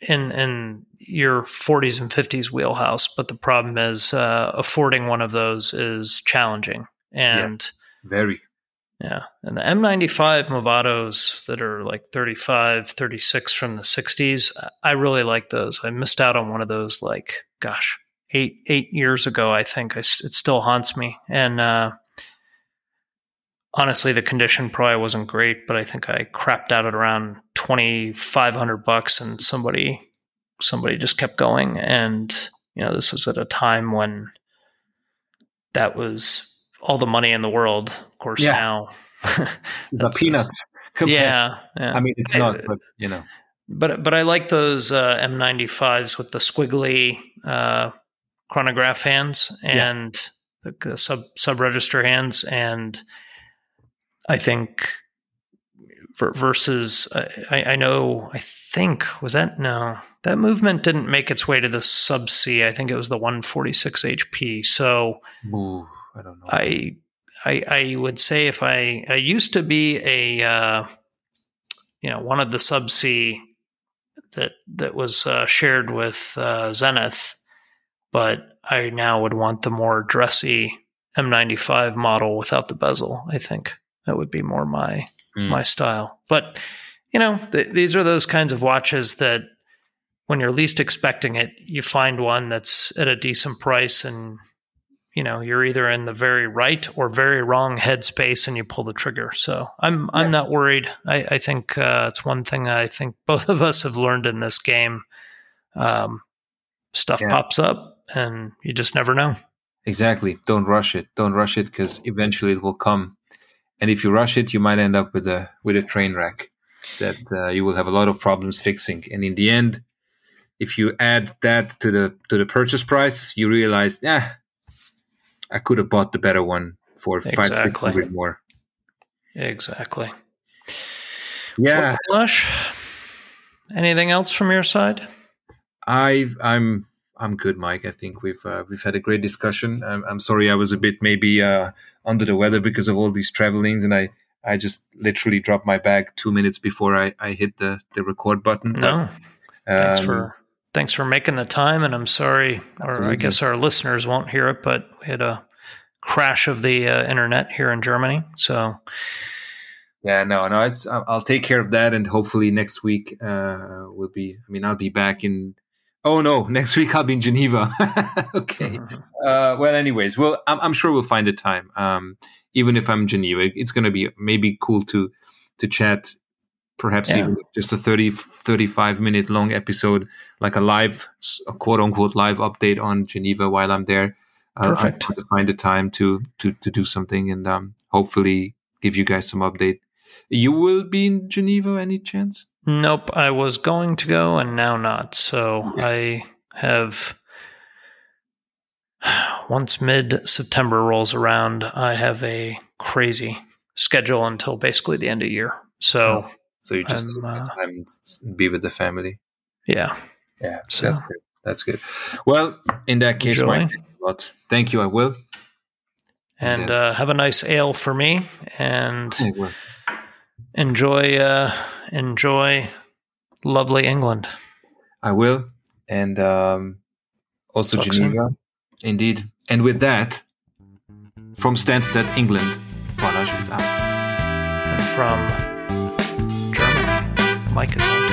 in in your 40s and 50s wheelhouse, but the problem is uh, affording one of those is challenging. And Yes. Very. Yeah, and the M95 Movados that are like 35, 36 from the 60s, I really like those. I missed out on one of those like gosh, 8 8 years ago, I think. I, it still haunts me. And uh honestly the condition probably wasn't great, but I think I crapped out at around 2500 bucks and somebody somebody just kept going and you know this was at a time when that was all the money in the world of course Yeah. now The peanuts. yeah, yeah I mean, it's I- not, but you know. but but I like those uh, M95s with the squiggly uh, chronograph hands Yeah. and the, the sub sub register hands, and I think ver- versus I, I know I think was that no that movement didn't make its way to the Sub Sea. I think it was the 146 HP. So Ooh, I don't know. I I I would say if I I used to be a uh, you know one of the Sub Sea that that was uh, shared with uh, Zenith, but I now would want the more dressy M95 model without the bezel. I think that would be more my Mm. my style. But you know, th- these are those kinds of watches that when you're least expecting it, you find one that's at a decent price and you know, you're either in the very right or very wrong headspace and you pull the trigger. So I'm I'm Yeah. not worried. I, I think uh, it's one thing I think both of us have learned in this game. Um, stuff Yeah. pops up and you just never know. Exactly. Don't rush it. Don't rush it because eventually it will come. And if you rush it, you might end up with a with a train wreck that uh, you will have a lot of problems fixing. And in the end, if you add that to the to the purchase price, you realize, yeah, I could have bought the better one for five six Exactly. hundred more. Exactly. Yeah, Lush, anything else from your side? I I'm I'm good, Mike. I think we've uh, we've had a great discussion. I'm, I'm sorry I was a bit maybe uh, under the weather because of all these travelings, and I I just literally dropped my bag two minutes before I, I hit the, the record button. No. Thanks Um, for thanks for making the time, and I'm sorry, or I guess our listeners won't hear it, but we had a crash of the uh, internet here in Germany. So Yeah, no, no. It's I'll I'll take care of that, and hopefully next week uh, will be. I mean, I'll be back in. Oh no, next week I'll be in Geneva. okay. Uh, well, anyways, well, I'm, I'm sure we'll find a time. Um, even if I'm in Geneva, it's going to be maybe cool to to chat. Perhaps Yeah. even just a 30, 35 minute long episode, like a live, a quote unquote live update on Geneva while I'm there. Uh, Perfect. I'm to find the time to to to do something and um, hopefully give you guys some update. You will be in Geneva, any chance? Nope, I was going to go and now not. So I have once mid September rolls around, I have a crazy schedule until basically the end of year. So So you just the uh, time be with the family. yeah, Yeah, So- that's good. That's good. Well, in that case. Mike, thanks a lot. Thank you. I will. And Yeah. uh, have a nice ale for me, and enjoy uh, enjoy lovely England. I will. And um, also Talk soon. Geneva. Indeed. And with that, from Stansted, England, is out. And from Is out.